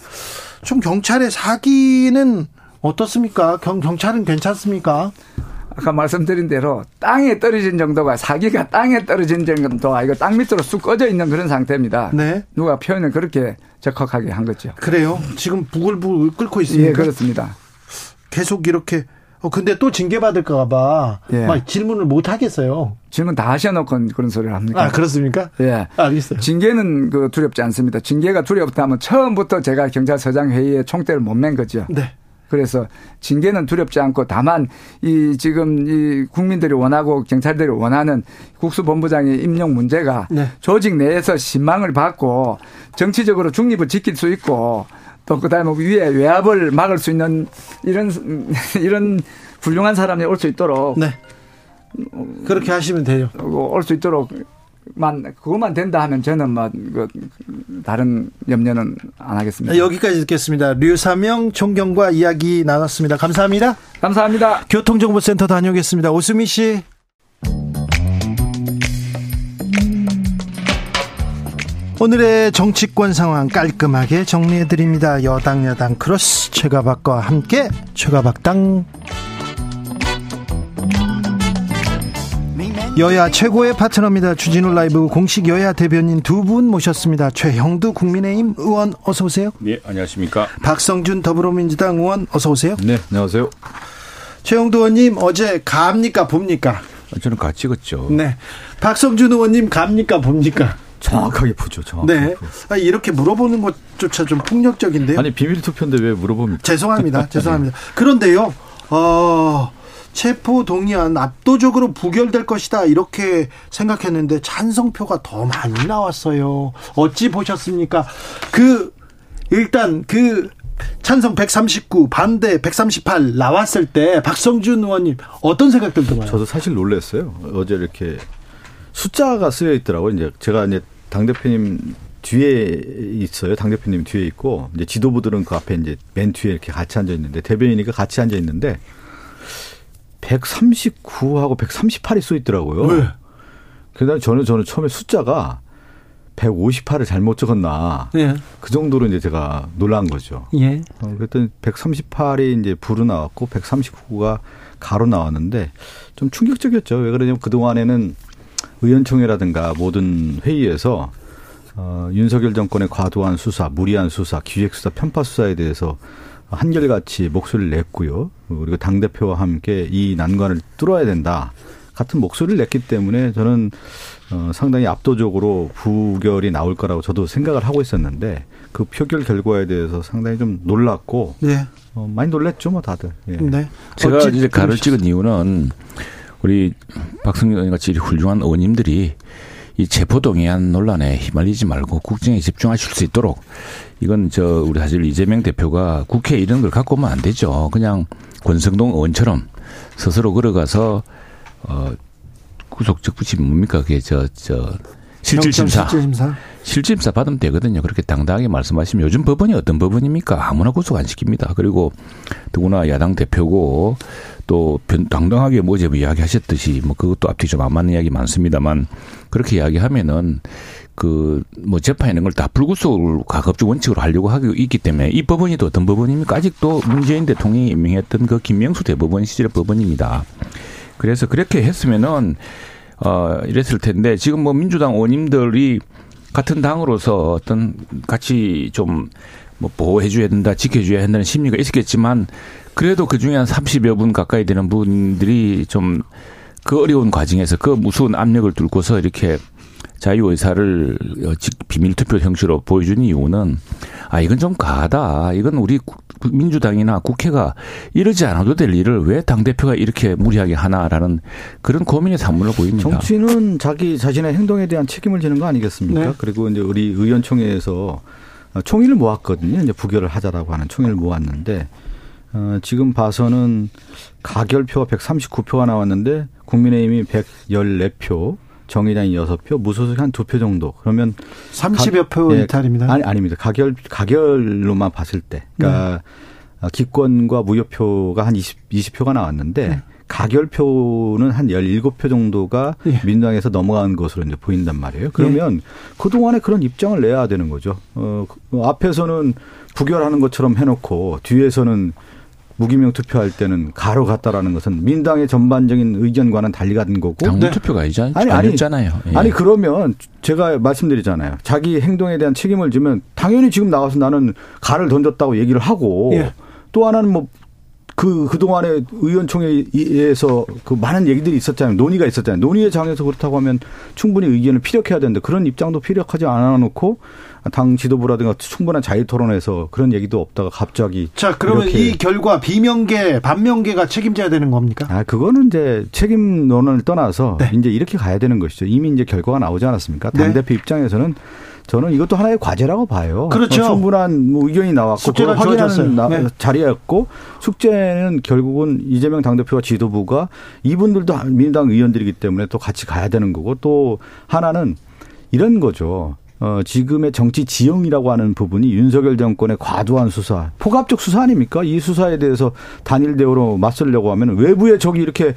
좀 경찰의 사기는 어떻습니까? 경, 경찰은 괜찮습니까? 아까 말씀드린 대로 땅에 떨어진 정도가 사기가 땅에 떨어진 정도가 이거 땅 밑으로 쑥 꺼져 있는 그런 상태입니다. 네. 누가 표현을 그렇게 적확하게 한 거죠. 그래요. 지금 부글부글 끓고 있습니까? 예, 그렇습니다. 계속 이렇게 어 근데 또 징계 받을까 봐 예. 막 질문을 못 하겠어요. 질문 다 하셔놓고 그런 소리를 합니까? 아 그렇습니까? 예. 알겠어요. 징계는 그 두렵지 않습니다. 징계가 두렵다면 처음부터 제가 경찰서장 회의에 총대를 못 맨 거죠. 네. 그래서 징계는 두렵지 않고 다만 이 지금 이 국민들이 원하고 경찰들이 원하는 국수본부장의 임용 문제가 네. 조직 내에서 신망을 받고 정치적으로 중립을 지킬 수 있고 또 그다음에 위에 외압을 막을 수 있는 이런 이런 훌륭한 사람이 올 수 있도록 네. 그렇게 하시면 돼요. 올 수 있도록 만 그것만 된다 하면 저는 뭐그 다른 염려는 안 하겠습니다. 여기까지 듣겠습니다. 류사명 총경과 이야기 나눴습니다. 감사합니다. 감사합니다. 교통정보센터 다녀오겠습니다. 오수미 씨. 오늘의 정치권 상황 깔끔하게 정리해드립니다. 여당 여당 크로스 최가박과 함께 최가박당 여야 최고의 파트너입니다. 주진우 라이브 공식 여야 대변인 두 분 모셨습니다. 최형두 국민의힘 의원 어서 오세요. 네, 안녕하십니까. 박성준 더불어민주당 의원 어서 오세요. 네, 안녕하세요. 최형두 의원님 어제 갑니까 봅니까? 저는 같이 찍었죠. 네. 박성준 의원님 갑니까 봅니까? 정확하게 보죠, 정확하게. 네. 아, 이렇게 물어보는 것조차 좀 폭력적인데요. 아니, 비밀 투표인데 왜 물어봅니까? 죄송합니다. 죄송합니다. 그런데요. 어, 체포 동의안 압도적으로 부결될 것이다 이렇게 생각했는데 찬성표가 더 많이 나왔어요. 어찌 보셨습니까? 그 일단 그 찬성 139, 반대 138 나왔을 때 박성준 의원님 어떤 생각들 드나요? 저도 사실 놀랐어요. 어제 이렇게 숫자가 쓰여 있더라고요. 이제 제가 이제 당 대표님 뒤에 있어요. 당 대표님 뒤에 있고 이제 지도부들은 그 앞에 이제 맨 뒤에 이렇게 같이 앉아 있는데 대변인이니까 같이 앉아 있는데 139하고 138이 써 있더라고요. 왜? 그래서 저는 저는 처음에 숫자가 158을 잘못 적었나. 예. 그 정도로 이제 제가 놀란 거죠. 예. 어, 그랬더니 138이 이제 부로 나왔고 139가 가로 나왔는데 좀 충격적이었죠. 왜 그러냐면 그동안에는 의원총회라든가 모든 회의에서 어, 윤석열 정권의 과도한 수사, 무리한 수사, 기획수사, 편파 수사에 대해서 한결같이 목소리를 냈고요. 그리고 당 대표와 함께 이 난관을 뚫어야 된다. 같은 목소리를 냈기 때문에 저는 어, 상당히 압도적으로 부결이 나올 거라고 저도 생각을 하고 있었는데 그 표결 결과에 대해서 상당히 좀 놀랐고 네. 어, 많이 놀랬죠, 뭐 다들. 예. 네. 제가 어찌, 이제 가를 찍은 이유는 우리 박승현 의원 같이 훌륭한 의원님들이 이 체포동의안 논란에 휘말리지 말고 국정에 집중하실 수 있도록 이건 저 우리 사실 이재명 대표가 국회 이런 걸 갖고 오면 안 되죠. 그냥 권성동 의원처럼 스스로 걸어가서 어 구속 적부심 뭡니까 그게 저저 실질심사 실질심사 실질심사 받으면 되거든요. 그렇게 당당하게 말씀하시면 요즘 법원이 어떤 법원입니까? 아무나 구속 안 시킵니다. 그리고 더구나 야당 대표고 또 당당하게 뭐제 이야기하셨듯이 뭐 그것도 앞뒤 좀 안 맞는 이야기 많습니다만 그렇게 이야기하면은 그 뭐 재판 이런 걸 다 불구속을 가급적 원칙으로 하려고 하고 있기 때문에 이 법원이 또 어떤 법원입니까? 아직도 문재인 대통령이 임명했던 그 김명수 대법원 시절의 법원입니다. 그래서 그렇게 했으면은 어 이랬을 텐데 지금 뭐 민주당 의원님들이 같은 당으로서 어떤 같이 좀 뭐 보호해줘야 된다, 지켜줘야 한다는 심리가 있었겠지만 그래도 그 중에 한 30여 분 가까이 되는 분들이 좀 그 어려운 과정에서 그 무서운 압력을 뚫고서 이렇게 자유 의사를 어, 비밀 투표 형식으로 보여준 이유는 아 이건 좀 가하다. 이건 우리 민주당이나 국회가 이러지 않아도 될 일을 왜 당 대표가 이렇게 무리하게 하나라는 그런 고민의 산물로 보입니다. 정치는 자기 자신의 행동에 대한 책임을 지는 거 아니겠습니까? 네. 그리고 이제 우리 의원총회에서 총의를 모았거든요. 이제 부결을 하자라고 하는 총의를 모았는데 어, 지금 봐서는 가결표가 139표가 나왔는데 국민의힘이 114표, 정의당이 6표, 무소속이 한 2표 정도. 그러면 30여 표 예, 이탈입니다. 아니 아닙니다. 가결 가결로만 봤을 때. 그러니까 네. 기권과 무효표가 한 20, 20표가 나왔는데 네. 가결표는 한 17표 정도가 예. 민주당에서 넘어간 것으로 이제 보인단 말이에요. 그러면 예. 그동안에 그런 입장을 내야 되는 거죠. 어, 그 앞에서는 부결하는 것처럼 해놓고 뒤에서는 무기명 투표할 때는 가로 갔다라는 것은 민당의 전반적인 의견과는 달리 가는 거고 당무 네. 투표가 아니잖아요. 아니 아니잖아요. 예. 아니 그러면 제가 말씀드리잖아요. 자기 행동에 대한 책임을 지면 당연히 지금 나와서 나는 가를 던졌다고 얘기를 하고 예. 또 하나는 뭐 그, 그동안에 의원총회에서 그 많은 얘기들이 있었잖아요. 논의가 있었잖아요. 논의의 장에서 그렇다고 하면 충분히 의견을 피력해야 되는데 그런 입장도 피력하지 않아 놓고 당 지도부라든가 충분한 자유 토론에서 그런 얘기도 없다가 갑자기 자 그러면 이 결과 비명계 반명계가 책임져야 되는 겁니까? 아 그거는 이제 책임론을 떠나서 네. 이제 이렇게 가야 되는 것이죠. 이미 이제 결과가 나오지 않았습니까? 당 대표 네. 입장에서는 저는 이것도 하나의 과제라고 봐요. 그렇죠. 어, 충분한 뭐 의견이 나왔고 그걸 확인하는 나, 네. 자리였고 숙제는 결국은 이재명 당대표와 지도부가 이분들도 민주당 의원들이기 때문에 또 같이 가야 되는 거고 또 하나는 이런 거죠. 어, 지금의 정치 지형이라고 하는 부분이 윤석열 정권의 과도한 수사, 포갑적 수사 아닙니까? 이 수사에 대해서 단일 대우로 맞설려고 하면 외부의 적이 이렇게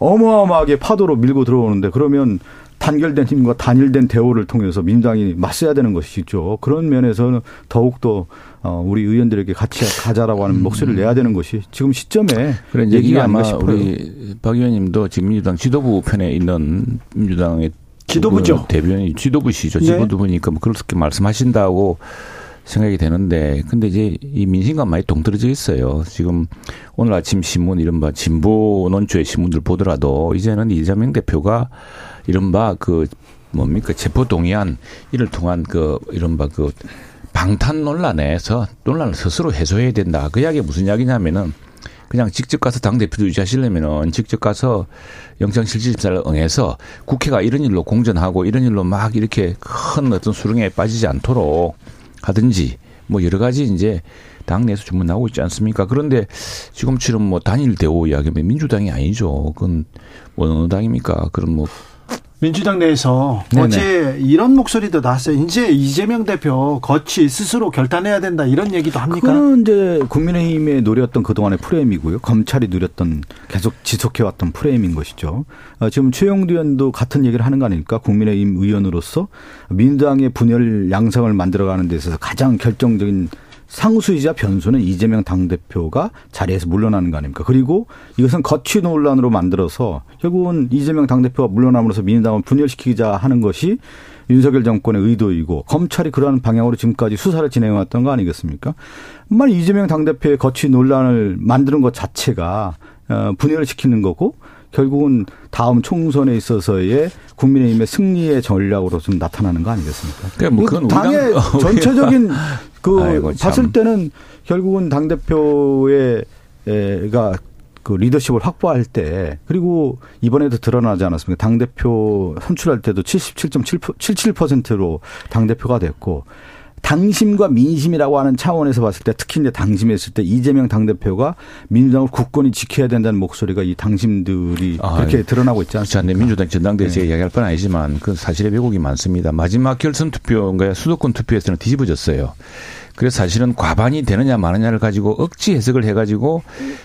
어마어마하게 파도로 밀고 들어오는데 그러면 단결된 힘과 단일된 대우를 통해서 민주당이 맞서야 되는 것이죠. 그런 면에서는 더욱더 어, 우리 의원들에게 같이 가자라고 하는 목소리를 내야 되는 것이 지금 시점에 그래 얘기가 아마 싶어요. 우리 박 의원님도 지금 민주당 지도부 편에 있는 민주당의 지도부죠. 대변인 지도부시죠. 네. 지도부 보니까 뭐 그렇게 말씀하신다고 생각이 되는데 근데 이제 이 민심과 많이 동떨어져 있어요. 지금 오늘 아침 신문 이른바 진보 논조의 신문들 보더라도 이제는 이재명 대표가 이른바 그 뭡니까 체포 동의안 이를 통한 그 이른바 그 방탄 논란에서 논란을 스스로 해소해야 된다. 그 이야기 무슨 이야기냐면은 그냥 직접 가서 당 대표도 유지하시려면은 직접 가서 영장 실질심사를 응해서 국회가 이런 일로 공전하고 이런 일로 막 이렇게 큰 어떤 수렁에 빠지지 않도록 하든지 뭐 여러 가지 이제 당 내에서 주문 나오고 있지 않습니까? 그런데 지금처럼 뭐 단일 대우 이야기하면 민주당이 아니죠. 그건 뭐 어느 당입니까? 그럼 뭐 민주당 내에서 네네. 어제 이런 목소리도 나왔어요. 이제 이재명 대표 거치 스스로 결단해야 된다 이런 얘기도 합니까? 그건 이제 국민의힘에 노렸던 그동안의 프레임이고요. 검찰이 누렸던 계속 지속해왔던 프레임인 것이죠. 어, 지금 최영두 의원도 같은 얘기를 하는 거 아닙니까? 국민의힘 의원으로서 민주당의 분열 양상을 만들어가는 데 있어서 가장 결정적인 상수이자 변수는 이재명 당대표가 자리에서 물러나는 거 아닙니까? 그리고 이것은 거취 논란으로 만들어서 결국은 이재명 당대표가 물러남으로써 민주당을 분열시키자 하는 것이 윤석열 정권의 의도이고 검찰이 그러한 방향으로 지금까지 수사를 진행해왔던 거 아니겠습니까? 정말 이재명 당대표의 거취 논란을 만드는 것 자체가 어, 분열을 시키는 거고 결국은 다음 총선에 있어서의 국민의힘의 승리의 전략으로 좀 나타나는 거 아니겠습니까? 그러니까 뭐 그건 당의 전체적인 그 아이고, 봤을 때는 결국은 당 대표의 가 그 리더십을 확보할 때 그리고 이번에도 드러나지 않았습니까? 당 대표 선출할 때도 77.77%로 당 대표가 됐고 당심과 민심이라고 하는 차원에서 봤을 때 특히 이제 당심했을 때 이재명 당대표가 민주당을 굳건히 지켜야 된다는 목소리가 이 당심들이 아, 그렇게 예. 드러나고 있지 않습니까? 네, 민주당 전당대회 네. 제가 이야기할 건 아니지만 그 사실의 왜곡이 많습니다. 마지막 결선 투표인가 수도권 투표에서는 뒤집어졌어요. 그래서 사실은 과반이 되느냐 마느냐를 가지고 억지 해석을 해가지고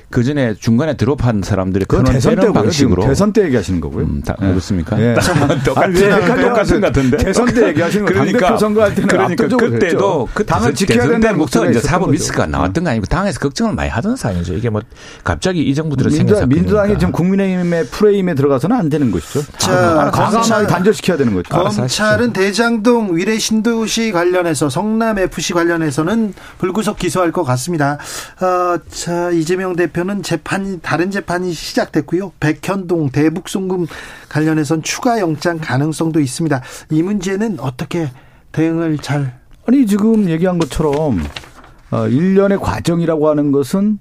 그 전에 중간에 드롭한 사람들의 그 대선 때 방식으로 대선 때 얘기하시는 거고요. 음, 다, 네. 그렇습니까? 네. 똑같은 똑같은 같은데 대선 때 얘기하시는 거 그러니까, 당대표 선거할 때는 그러니까 그때도 그 당을 지켜야 된다는 목소리 이제 사법 리스크가 나왔던 거 아니고 당에서 걱정을 많이 하던 사안이죠. 이게 뭐 갑자기 이 정부 들어 생겨서 민주당이 지금 국민의힘의 프레임에 들어가서는 안 되는 것이죠. 자, 과감하게 단절시켜야 되는 거죠. 검찰은 대장동 위례 신도시 관련해서 성남 FC 관련해서 대해서는 불구속 기소할 것 같습니다. 어, 자, 이재명 대표는 재판이, 다른 재판이 시작됐고요. 백현동 대북 송금 관련해선 추가 영장 가능성도 있습니다. 이 문제는 어떻게 대응을 잘. 아니, 지금 얘기한 것처럼, 어, 일련의 과정이라고 하는 것은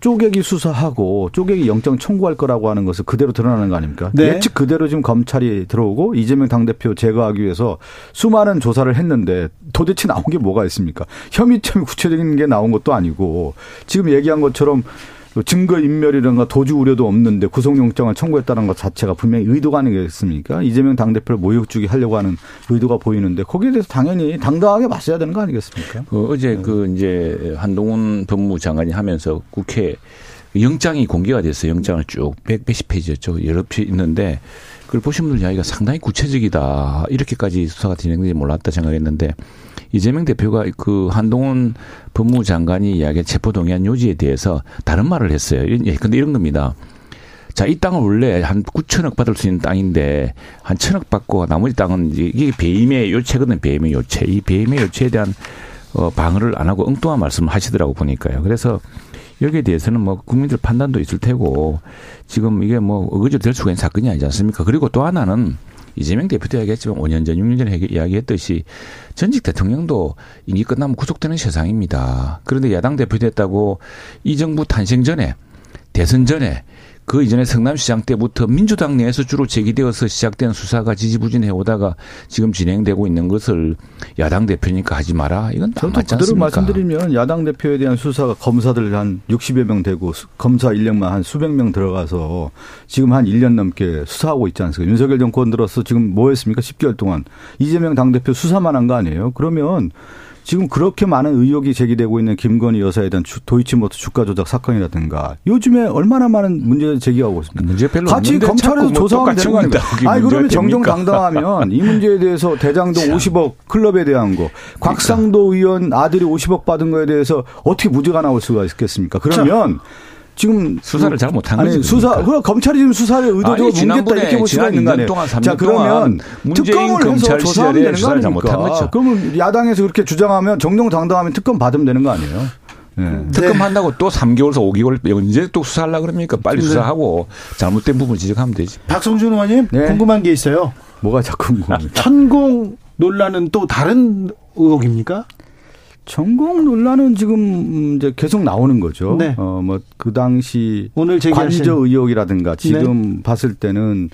쪼개기 수사하고 쪼개기 영장 청구할 거라고 하는 것을 그대로 드러나는 거 아닙니까? 네. 예측 그대로 지금 검찰이 들어오고 이재명 당대표 제거하기 위해서 수많은 조사를 했는데 도대체 나온 게 뭐가 있습니까? 혐의점이 구체적인 게 나온 것도 아니고 지금 얘기한 것처럼 증거 인멸이라든가 도주 우려도 없는데 구속영장을 청구했다는 것 자체가 분명히 의도가 아니겠습니까? 이재명 당대표를 모욕주기 하려고 하는 의도가 보이는데 거기에 대해서 당연히 당당하게 맞서야 되는 거 아니겠습니까? 그 어제 네. 그 이제 한동훈 법무장관이 하면서 국회 영장이 공개가 됐어요. 영장을 쭉 100, 페이지였죠 여러 표 있는데 그걸 보신 분들 이야기가 상당히 구체적이다. 이렇게까지 수사가 진행되지 몰랐다 생각했는데 이재명 대표가 그 한동훈 법무장관이 이야기한 체포동의안 요지에 대해서 다른 말을 했어요. 예, 근데 이런 겁니다. 자, 이 땅은 원래 한 9천억 받을 수 있는 땅인데 한 천억 받고 나머지 땅은 이게 배임의 요체거든, 배임의 요체. 이 배임의 요체에 대한 어, 방어를 안 하고 엉뚱한 말씀을 하시더라고 보니까요. 그래서 여기에 대해서는 뭐 국민들 판단도 있을 테고 지금 이게 뭐 어거지로 될 수가 있는 사건이 아니지 않습니까? 그리고 또 하나는 이재명 대표도 이야기했지만 5년 전, 6년 전에 이야기했듯이 전직 대통령도 임기 끝나면 구속되는 세상입니다. 그런데 야당 대표 됐다고 이 정부 탄생 전에 대선 전에 그 이전에 성남시장 때부터 민주당 내에서 주로 제기되어서 시작된 수사가 지지부진해 오다가 지금 진행되고 있는 것을 야당 대표니까 하지 마라. 이건 안 맞지 않습니까? 말씀드리면 야당 대표에 대한 수사가 검사들 한 60여 명 되고 검사 인력만 한 수백 명 들어가서 지금 한 1년 넘게 수사하고 있지 않습니까? 윤석열 정권 들어서 지금 뭐 했습니까? 10개월 동안 이재명 당대표 수사만 한 거 아니에요? 그러면 지금 그렇게 많은 의혹이 제기되고 있는 김건희 여사에 대한 도이치모터 주가 조작 사건이라든가 요즘에 얼마나 많은 문제 제기하고 있습니까? 문제 별로 같이 검찰에서 뭐 조사하면 되는 거 아닙니까? 아니 그러면 정정당당하면 이 문제에 대해서 대장동 50억 클럽에 대한 거, 그러니까. 곽상도 의원 아들이 50억 받은 거에 대해서 어떻게 무죄가 나올 수가 있겠습니까? 그러면 자. 지금 수사를 잘 못한 거죠. 수사 그러니까. 그 검찰이 지금 수사를 의도적으로 뭉갰다 이렇게 볼 수가 있는 거 아니에요. 동안 자 그러면 특검을 해서 조사하면 되는 거 아닙니까? 그러면 야당에서 그렇게 주장하면 정정당당하면 특검 받으면 되는 거 아니에요? 네. 특검 한다고 또 3개월에서 5개월 언제 또 수사하려 그럽니까? 빨리 네. 수사하고 잘못된 부분 지적하면 되지. 박성준 의원님 네. 궁금한 게 있어요. 뭐가 자꾸 궁금합니까? 천공 논란은 또 다른 의혹입니까? 전공 논란은 지금 이제 계속 나오는 거죠. 네. 어, 뭐, 그 당시. 오늘 관저 의혹이라든가 지금 네. 봤을 때는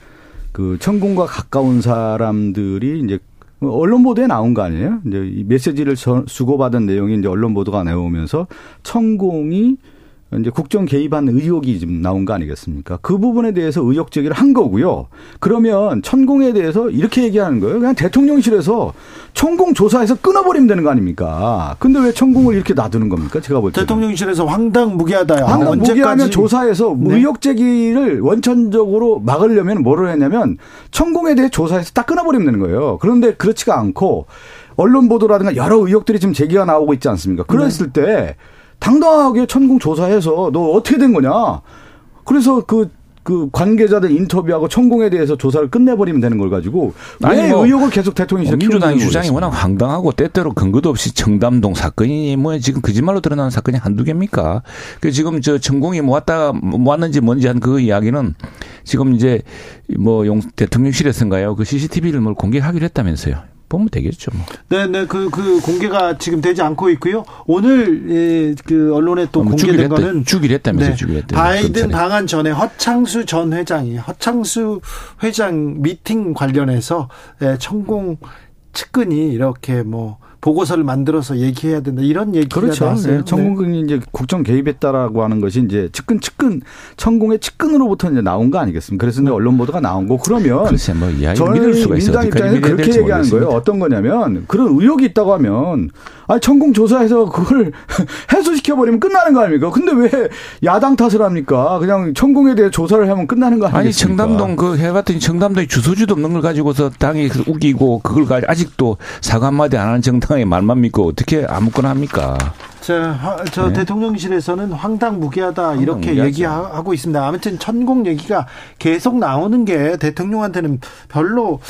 그 천공과 가까운 사람들이 이제 언론 보도에 나온 거 아니에요? 이제 메시지를 수고받은 내용이 이제 언론 보도가 나오면서 천공이 이제 국정 개입한 의혹이 지금 나온 거 아니겠습니까? 그 부분에 대해서 의혹 제기를 한 거고요. 그러면 천공에 대해서 이렇게 얘기하는 거예요. 그냥 대통령실에서 천공 조사해서 끊어버리면 되는 거 아닙니까? 근데 왜 천공을 이렇게 놔두는 겁니까? 제가 볼 때. 대통령실에서 황당무계하다. 황당무계하면 조사해서 네. 의혹 제기를 원천적으로 막으려면 뭐를 했냐면 천공에 대해 조사해서 딱 끊어버리면 되는 거예요. 그런데 그렇지가 않고 언론 보도라든가 여러 의혹들이 지금 제기가 나오고 있지 않습니까? 그랬을 네. 때 당당하게 천공 조사해서 너 어떻게 된 거냐. 그래서 그, 그 관계자들 인터뷰하고 천공에 대해서 조사를 끝내버리면 되는 걸 가지고 왜 뭐 의혹을 계속 대통령실에 민주당 주장이 워낙 황당하고 때때로 근거도 없이 청담동 사건이 뭐 지금 거짓말로 드러나는 사건이 한두 개입니까? 그 지금 저 천공이 뭐 왔다 뭐 왔는지 뭔지 한 그 이야기는 지금 이제 뭐 용 대통령실에서인가요? 그 CCTV를 뭘 공개하기로 했다면서요. 보면 되겠죠. 뭐. 네, 네, 그, 그 공개가 지금 되지 않고 있고요. 오늘 예, 그 언론에 또 어, 뭐 공개된 했다, 거는 주기로 했다면서 네, 주기로 했다. 바이든 방한 전에 허창수 전 회장이 허창수 회장 미팅 관련해서 예, 천공 측근이 이렇게 뭐 보고서를 만들어서 얘기해야 된다 이런 얘기가 그렇죠. 나왔어요. 네. 천공이 이제 국정 개입했다라고 하는 것이 이제 측근 측근 천공의 측근으로부터 이제 나온 거 아니겠습니까? 그래서 이제 네. 언론 보도가 나온 거 그러면 글쎄 뭐 저는 민당 입장에서 그렇게 얘기하는 거예요. 어떤 거냐면 그런 의혹이 있다고 하면 아 천공 조사해서 그걸 해소시켜 버리면 끝나는 거 아닙니까? 근데 왜 야당 탓을 합니까? 그냥 천공에 대해 조사를 하면 끝나는 거 아니겠습니까? 아니 청담동 그 해봤더니 청담동에 주소지도 없는 걸 가지고서 당이 우기고 그걸 가지고 아직도 사과 한마디 안 하는 정당 의 말만 믿고 어떻게 아무거나 합니까? 자, 저 네. 대통령실에서는 황당 무계하다 이렇게 황당무계하죠. 얘기하고 있습니다. 아무튼 천공 얘기가 계속 나오는 게 대통령한테는 별로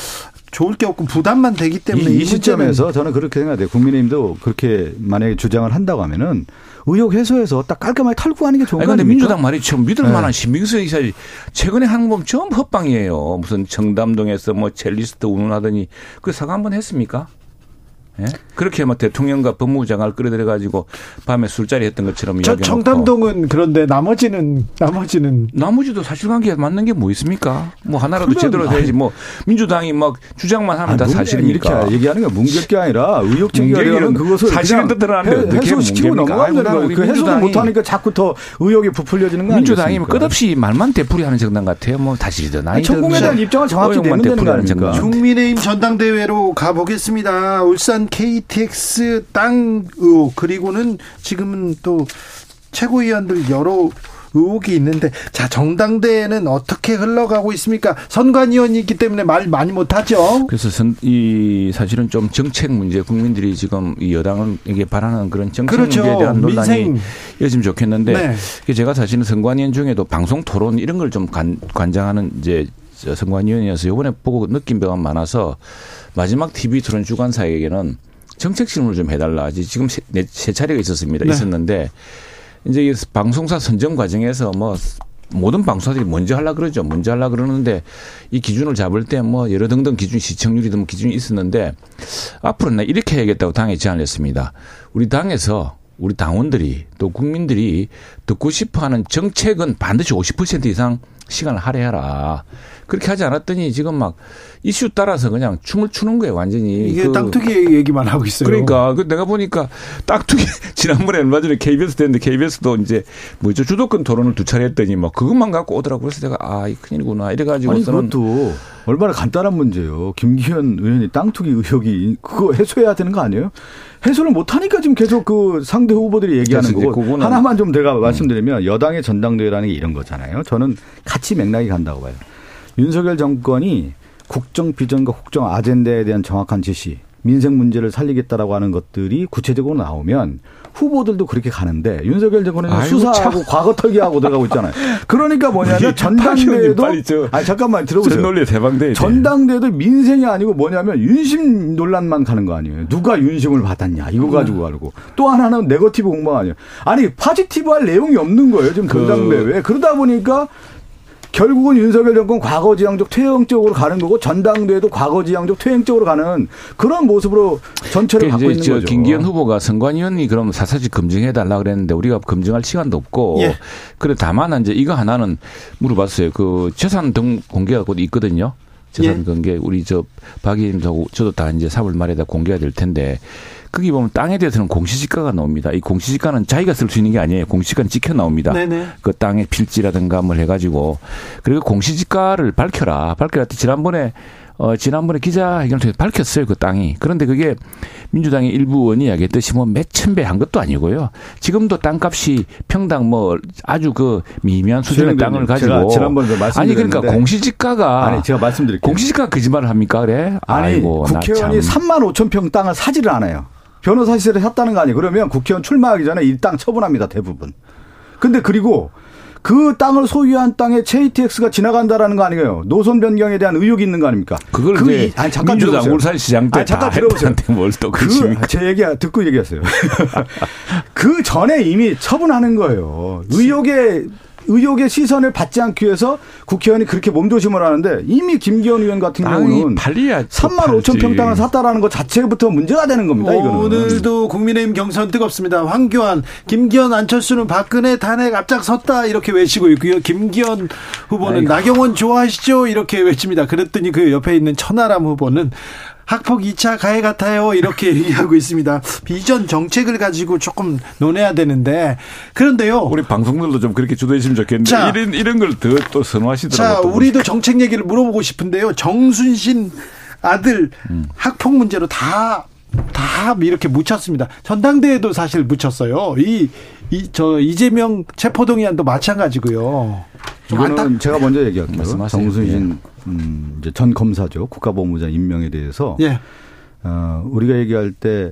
좋을 게 없고 부담만 되기 때문에 이, 이 시점에서 저는 그렇게 생각해요. 국민의힘도 그렇게 만약에 주장을 한다고 하면은 의혹 해소해서 딱 깔끔하게 가는 게 좋은 거아닙니 민주당 말이죠. 믿을 네. 만한 신빙성 이사지 최근에 하는 건 전부 헛방이에요. 무슨 청담동에서 뭐 첼리스트 운운하더니 그 사과 한 번 했습니까? 예? 그렇게 뭐 대통령과 법무부 장관을 끌어들여 가지고 밤에 술자리 했던 것처럼 저 청담동은 그런데 나머지는 나머지는 나머지도 사실관계가 맞는 게 뭐 있습니까? 뭐 하나라도 제대로 돼야지 뭐 민주당이 막 주장만 하면 아, 다 사실입니까? 이렇게 얘기하는 게 뭉갤 게 아니라 의혹 제기하려면 그것을 사실은 드러나는데 해소시키고 넘어가면 되는 거예요. 그 해소도 못하니까 자꾸 더 의혹이 부풀려지는 거 민주당이 뭐 끝없이 말만 되풀이하는 정당 같아요. 뭐 사실이든 아니든 천공에 대한 입장을 정확히 내면 되는 거 아닙니까? 국민의힘 전당대회로 가보겠습니다. 울산 부산 KTX 땅 의혹 그리고는 지금은 또 최고위원들 여러 의혹이 있는데 자 정당대회는 어떻게 흘러가고 있습니까? 선관위원이 있기 때문에 말 많이 못하죠. 그래서 선, 이 사실은 좀 정책 문제 국민들이 지금 이 여당에게 바라는 그런 정책 그렇죠. 문제에 대한 논란이 이어지면 좋겠는데 네. 제가 사실은 선관위원 중에도 방송 토론 이런 걸 좀 관장하는 이제 선관위원이어서 이번에 보고 느낀 바가 많아서 마지막 TV 토론 주관사에게는 정책 질문을 좀 해달라. 지금 세, 세 차례가 있었습니다. 네. 있었는데 이제 방송사 선정 과정에서 뭐 모든 방송사들이 먼저 하려 그러죠. 먼저 하려 그러는데 이 기준을 잡을 때 뭐 여러 등등 기준 시청률이든 뭐 기준이 있었는데 앞으로는 나 이렇게 해야겠다고 당에 제안을 했습니다. 우리 당에서 우리 당원들이 또 국민들이 듣고 싶어 하는 정책은 반드시 50% 이상 시간을 할애하라. 그렇게 하지 않았더니 지금 막 이슈 따라서 그냥 춤을 추는 거예요, 완전히. 이게 그 땅투기 얘기만 하고 있어요. 그러니까 그 내가 보니까 땅투기 지난번에 얼마 전에 KBS 됐는데 KBS도 이제 뭐죠 주도권 토론을 두 차례 했더니 뭐 그것만 갖고 오더라고 그래서 내가 아, 이 큰일이구나 이래 가지고서는 그것도 얼마나 간단한 문제예요. 김기현 의원이 땅투기 의혹이 그거 해소해야 되는 거 아니에요? 해소를 못 하니까 지금 계속 그 상대 후보들이 얘기하는 거고 하나만 좀 내가 말씀드리면 여당의 전당대회라는 게 이런 거잖아요. 저는 같이 맥락이 간다고 봐요. 윤석열 정권이 국정 비전과 국정 아젠다에 대한 정확한 지시, 민생 문제를 살리겠다라고 하는 것들이 구체적으로 나오면 후보들도 그렇게 가는데 윤석열 정권은 수사하고 참. 과거 털기하고 들어가고 있잖아요. 그러니까 뭐냐면 전당대회도 아니 잠깐만 들어보세요. 논리 대방대 전당대회도 민생이 아니고 뭐냐면 윤심 논란만 가는 거 아니에요. 누가 윤심을 받았냐 이거 가지고 가고 또 하나는 네거티브 공방 아니에요. 아니 파지티브할 내용이 없는 거예요 지금 전당대회. 그... 그러다 보니까 결국은 윤석열 정권 과거지향적 퇴행적으로 가는 거고 전당대회도 과거지향적 퇴행적으로 가는 그런 모습으로 전체를 갖고 있는 거죠. 김기현 후보가 선관위원이 그럼 사사직 검증해 달라 그랬는데 우리가 검증할 시간도 없고 예. 그래 다만 이제 이거 하나는 물어봤어요. 그 재산 등 공개가 곧 있거든요. 재산 예. 공개 우리 저 박의님하고 저도 다 이제 3월 말에 다 공개가 될 텐데 거기 보면 땅에 대해서는 공시지가가 나옵니다. 이 공시지가는 자기가 쓸 수 있는 게 아니에요. 공시지가는 찍혀 나옵니다. 네네. 그 땅의 필지라든가 뭘 해가지고 그리고 공시지가를 밝혀라. 밝혀라. 지난번에 어, 지난번에 기자회견을 통해서 밝혔어요, 그 땅이. 그런데 그게 민주당의 일부 의원이 이야기했듯이 뭐 몇천 배 한 것도 아니고요. 지금도 땅값이 평당 뭐 아주 그 미미한 수준의 땅을 가지고. 지난번에 말씀 아니, 그러니까 공시지가가. 아니, 제가 말씀드릴게요. 공시지가 거짓말을 합니까, 그래? 아니, 아이고, 국회의원이 3만 5천 평 땅을 사지를 않아요. 변호사 시설을 샀다는 거 아니에요. 그러면 국회의원 출마하기 전에 이 땅 처분합니다. 대부분. 근데 그리고 그 땅을 소유한 땅에 JTX가 지나간다라는 거 아니에요. 노선 변경에 대한 의혹이 있는 거 아닙니까? 그걸 그 이제 아니, 잠깐 민주당. 울산시장 때 아니, 잠깐 들어보세요. 뭘또 그, 제 얘기 듣고 얘기하세요. 그 전에 이미 처분하는 거예요. 의혹에 의혹의 시선을 받지 않기 위해서 국회의원이 그렇게 몸조심을 하는데 이미 김기현 의원 같은 경우는 팔리야 3만 5천 평 땅을 샀다라는 것 자체부터 문제가 되는 겁니다. 이거는. 오늘도 국민의힘 경선 뜨겁습니다. 황교안, 김기현, 안철수는 박근혜 탄핵 앞장섰다 이렇게 외치고 있고요. 김기현 후보는 아이고. 나경원 좋아하시죠 이렇게 외칩니다. 그랬더니 그 옆에 있는 천하람 후보는 학폭 2차 가해 같아요. 이렇게 얘기하고 있습니다. 비전 정책을 가지고 조금 논해야 되는데 그런데요. 우리 방송들도 좀 그렇게 주도했으면 좋겠는데 자, 이런 이런 걸 더 또 선호하시더라고요. 자, 우리도 정책 얘기를 물어보고 싶은데요. 정순신 아들 음. 학폭 문제로 다 다 이렇게 묻혔습니다. 전당대회도 사실 묻혔어요. 이, 이, 저, 이재명 체포동의안도 마찬가지고요. 이거는 제가 먼저 얘기할게요. 정순신 예. 음, 이제 전 검사죠. 국가보훈장 임명에 대해서. 예. 어, 우리가 얘기할 때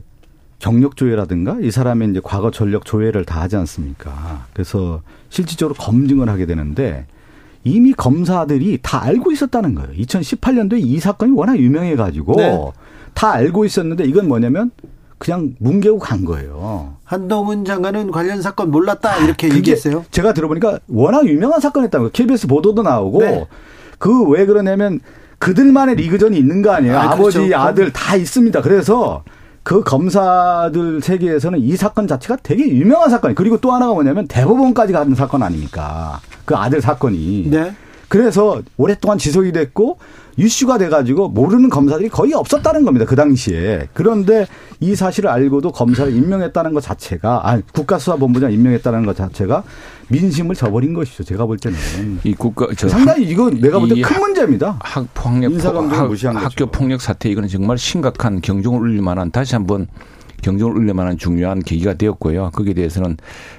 경력 조회라든가 이 사람의 이제 과거 전력 조회를 다 하지 않습니까? 그래서 실질적으로 검증을 하게 되는데 이미 검사들이 다 알고 있었다는 거예요. 2018년도에 이 사건이 워낙 유명해 가지고 네. 다 알고 있었는데 이건 뭐냐면 그냥 뭉개고 간 거예요. 한동훈 장관은 관련 사건 몰랐다 이렇게 아, 얘기했어요. 제가 들어보니까 워낙 유명한 사건이었다는 거예요. KBS 보도도 나오고 네. 그왜 그러냐면 그들만의 리그전이 있는 거 아니에요. 아, 버지 그렇죠. 아들 다 있습니다. 그래서 그 검사들 세계에서는 이 사건 자체가 되게 유명한 사건이 그리고 또 하나가 뭐냐면 대법원까지 가는 사건 아닙니까? 그 아들 사건이. 네. 그래서 오랫동안 지속이 됐고 이슈가 돼가지고 모르는 검사들이 거의 없었다는 겁니다. 그 당시에. 그런데 이 사실을 알고도 검사를 임명했다는 것 자체가, 아 국가수사본부장 임명했다는 것 자체가 민심을 저버린 것이죠. 제가 볼 때는. 이 국가, 상당히 이거 내가 볼 때 큰 문제입니다. 학폭력, 학교 폭력 사태 이거는 정말 심각한 경종을 울릴 만한 다시 한번 경종을 울릴 만한 중요한 계기가 되었고요. 거기에 대해서는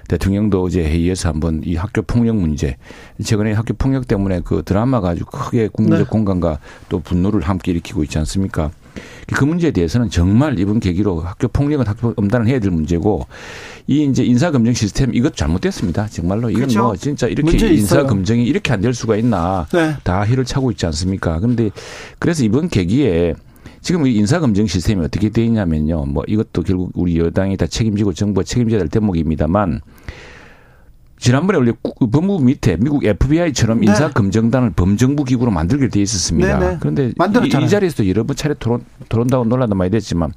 대통령도 어제 회의에서 한번 이 학교 폭력 문제, 최근에 학교 폭력 때문에 그 드라마가 아주 크게 국민적 네. 공감과 또 분노를 함께 일으키고 있지 않습니까? 그 문제에 대해서는 정말 이번 계기로 학교 폭력은 학교 엄단을 해야 될 문제고 이 이제 인사 검증 시스템 이것 잘못됐습니다. 정말로 이건 그렇죠. 뭐 진짜 이렇게 인사 검증이 이렇게 안 될 수가 있나 네. 다 해를 차고 있지 않습니까? 그런데 그래서 이번 계기에 지금 인사검증 시스템이 어떻게 되어 있냐면요. 뭐 이것도 결국 우리 여당이 다 책임지고 정부가 책임져야 될 대목입니다만 지난번에 원래 법무부 밑에 미국 FBI처럼 네. 인사검증단을 범정부 기구로 만들게 돼 있었습니다. 네네. 네. 그런데 이, 이, 자리에서도 여러 번 차례 토론, 토론다고 논란도 많이 됐지만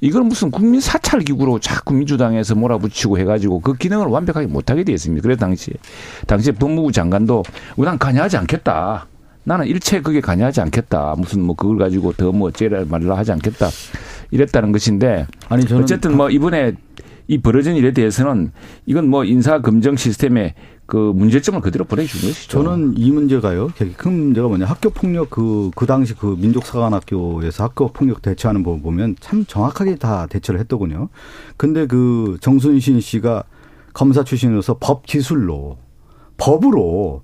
이걸 무슨 국민 사찰 기구로 자꾸 민주당에서 몰아붙이고 해가지고 그 기능을 완벽하게 못하게 돼 있습니다. 그래서 당시에 당시에 법무부 장관도 우난 관여하지 않겠다. 나는 일체 그게 관여하지 않겠다. 무슨 뭐 그걸 가지고 더 뭐 어째라 말라 하지 않겠다. 이랬다는 것인데 아니 저는 어쨌든 뭐 이번에 이 벌어진 일에 대해서는 이건 뭐 인사 검증 시스템의 그 문제점을 그대로 보내주는 것이죠. 저는 이 문제가요. 되게 큰 문제가 뭐냐. 학교 폭력 그, 그 당시 그 민족사관학교에서 학교 폭력 대처하는 법 보면 참 정확하게 다 대처를 했더군요. 근데 그 정순신 씨가 검사 출신으로서 법 기술로 법으로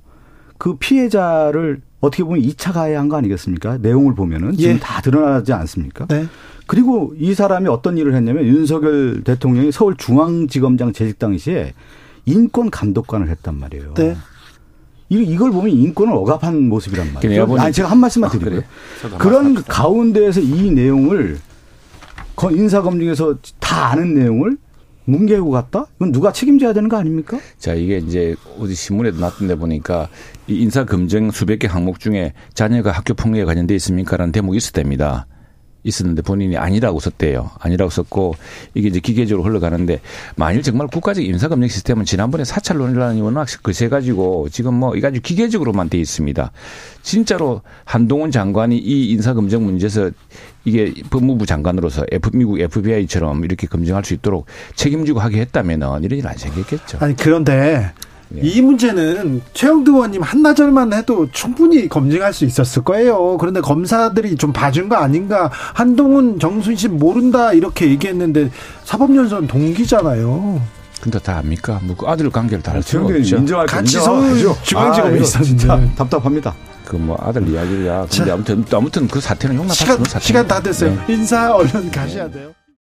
그 피해자를 어떻게 보면 2차 가해한 거 아니겠습니까? 내용을 보면은 지금 예. 다 드러나지 않습니까? 네. 그리고 이 사람이 어떤 일을 했냐면 윤석열 대통령이 서울중앙지검장 재직 당시에 인권 감독관을 했단 말이에요. 네. 이걸 보면 인권을 억압한 모습이란 말이에요. 아니, 제가 한 말씀만 아, 드릴게요. 아, 그런 가운데에서 이 내용을 인사검증에서 다 아는 내용을 뭉개고 갔다? 이건 누가 책임져야 되는 거 아닙니까? 자, 이게 이제 어디 신문에도 났던데 보니까 이 인사 검증 수백 개 항목 중에 자녀가 학교 폭력에 관련돼 있습니까라는 대목이 있었답니다. 있었는데 본인이 아니라고 썼대요. 아니라고 썼고 이게 이제 기계적으로 흘러가는데 만일 정말 국가적 인사검증 시스템은 지난번에 사찰 논란이 워낙 그세 가지고 지금 뭐 이가지고 기계적으로만 돼 있습니다. 진짜로 한동훈 장관이 이 인사검증 문제에서 이게 법무부 장관으로서 F, 미국 FBI처럼 이렇게 검증할 수 있도록 책임지고 하게 했다면은 이런 일 안 생겼겠죠. 아니 그런데 예. 이 문제는 최영두 의원님 한나절만 해도 충분히 검증할 수 있었을 거예요. 그런데 검사들이 좀 봐준 거 아닌가. 한동훈 정순신 모른다 이렇게 얘기했는데 사법연수원 동기잖아요. 근데 다 압니까? 뭐 그 아들 관계를 다 알 수가 없죠. 인정할 같이 서울 중앙지검에 아, 있었는데 답답합니다. 그 뭐 아들 이야기야. 근데 아무튼 아무튼 그 사태는 용납할 수 없는 사태. 시간 다 됐어요. 네. 인사 얼른 가셔야 돼요.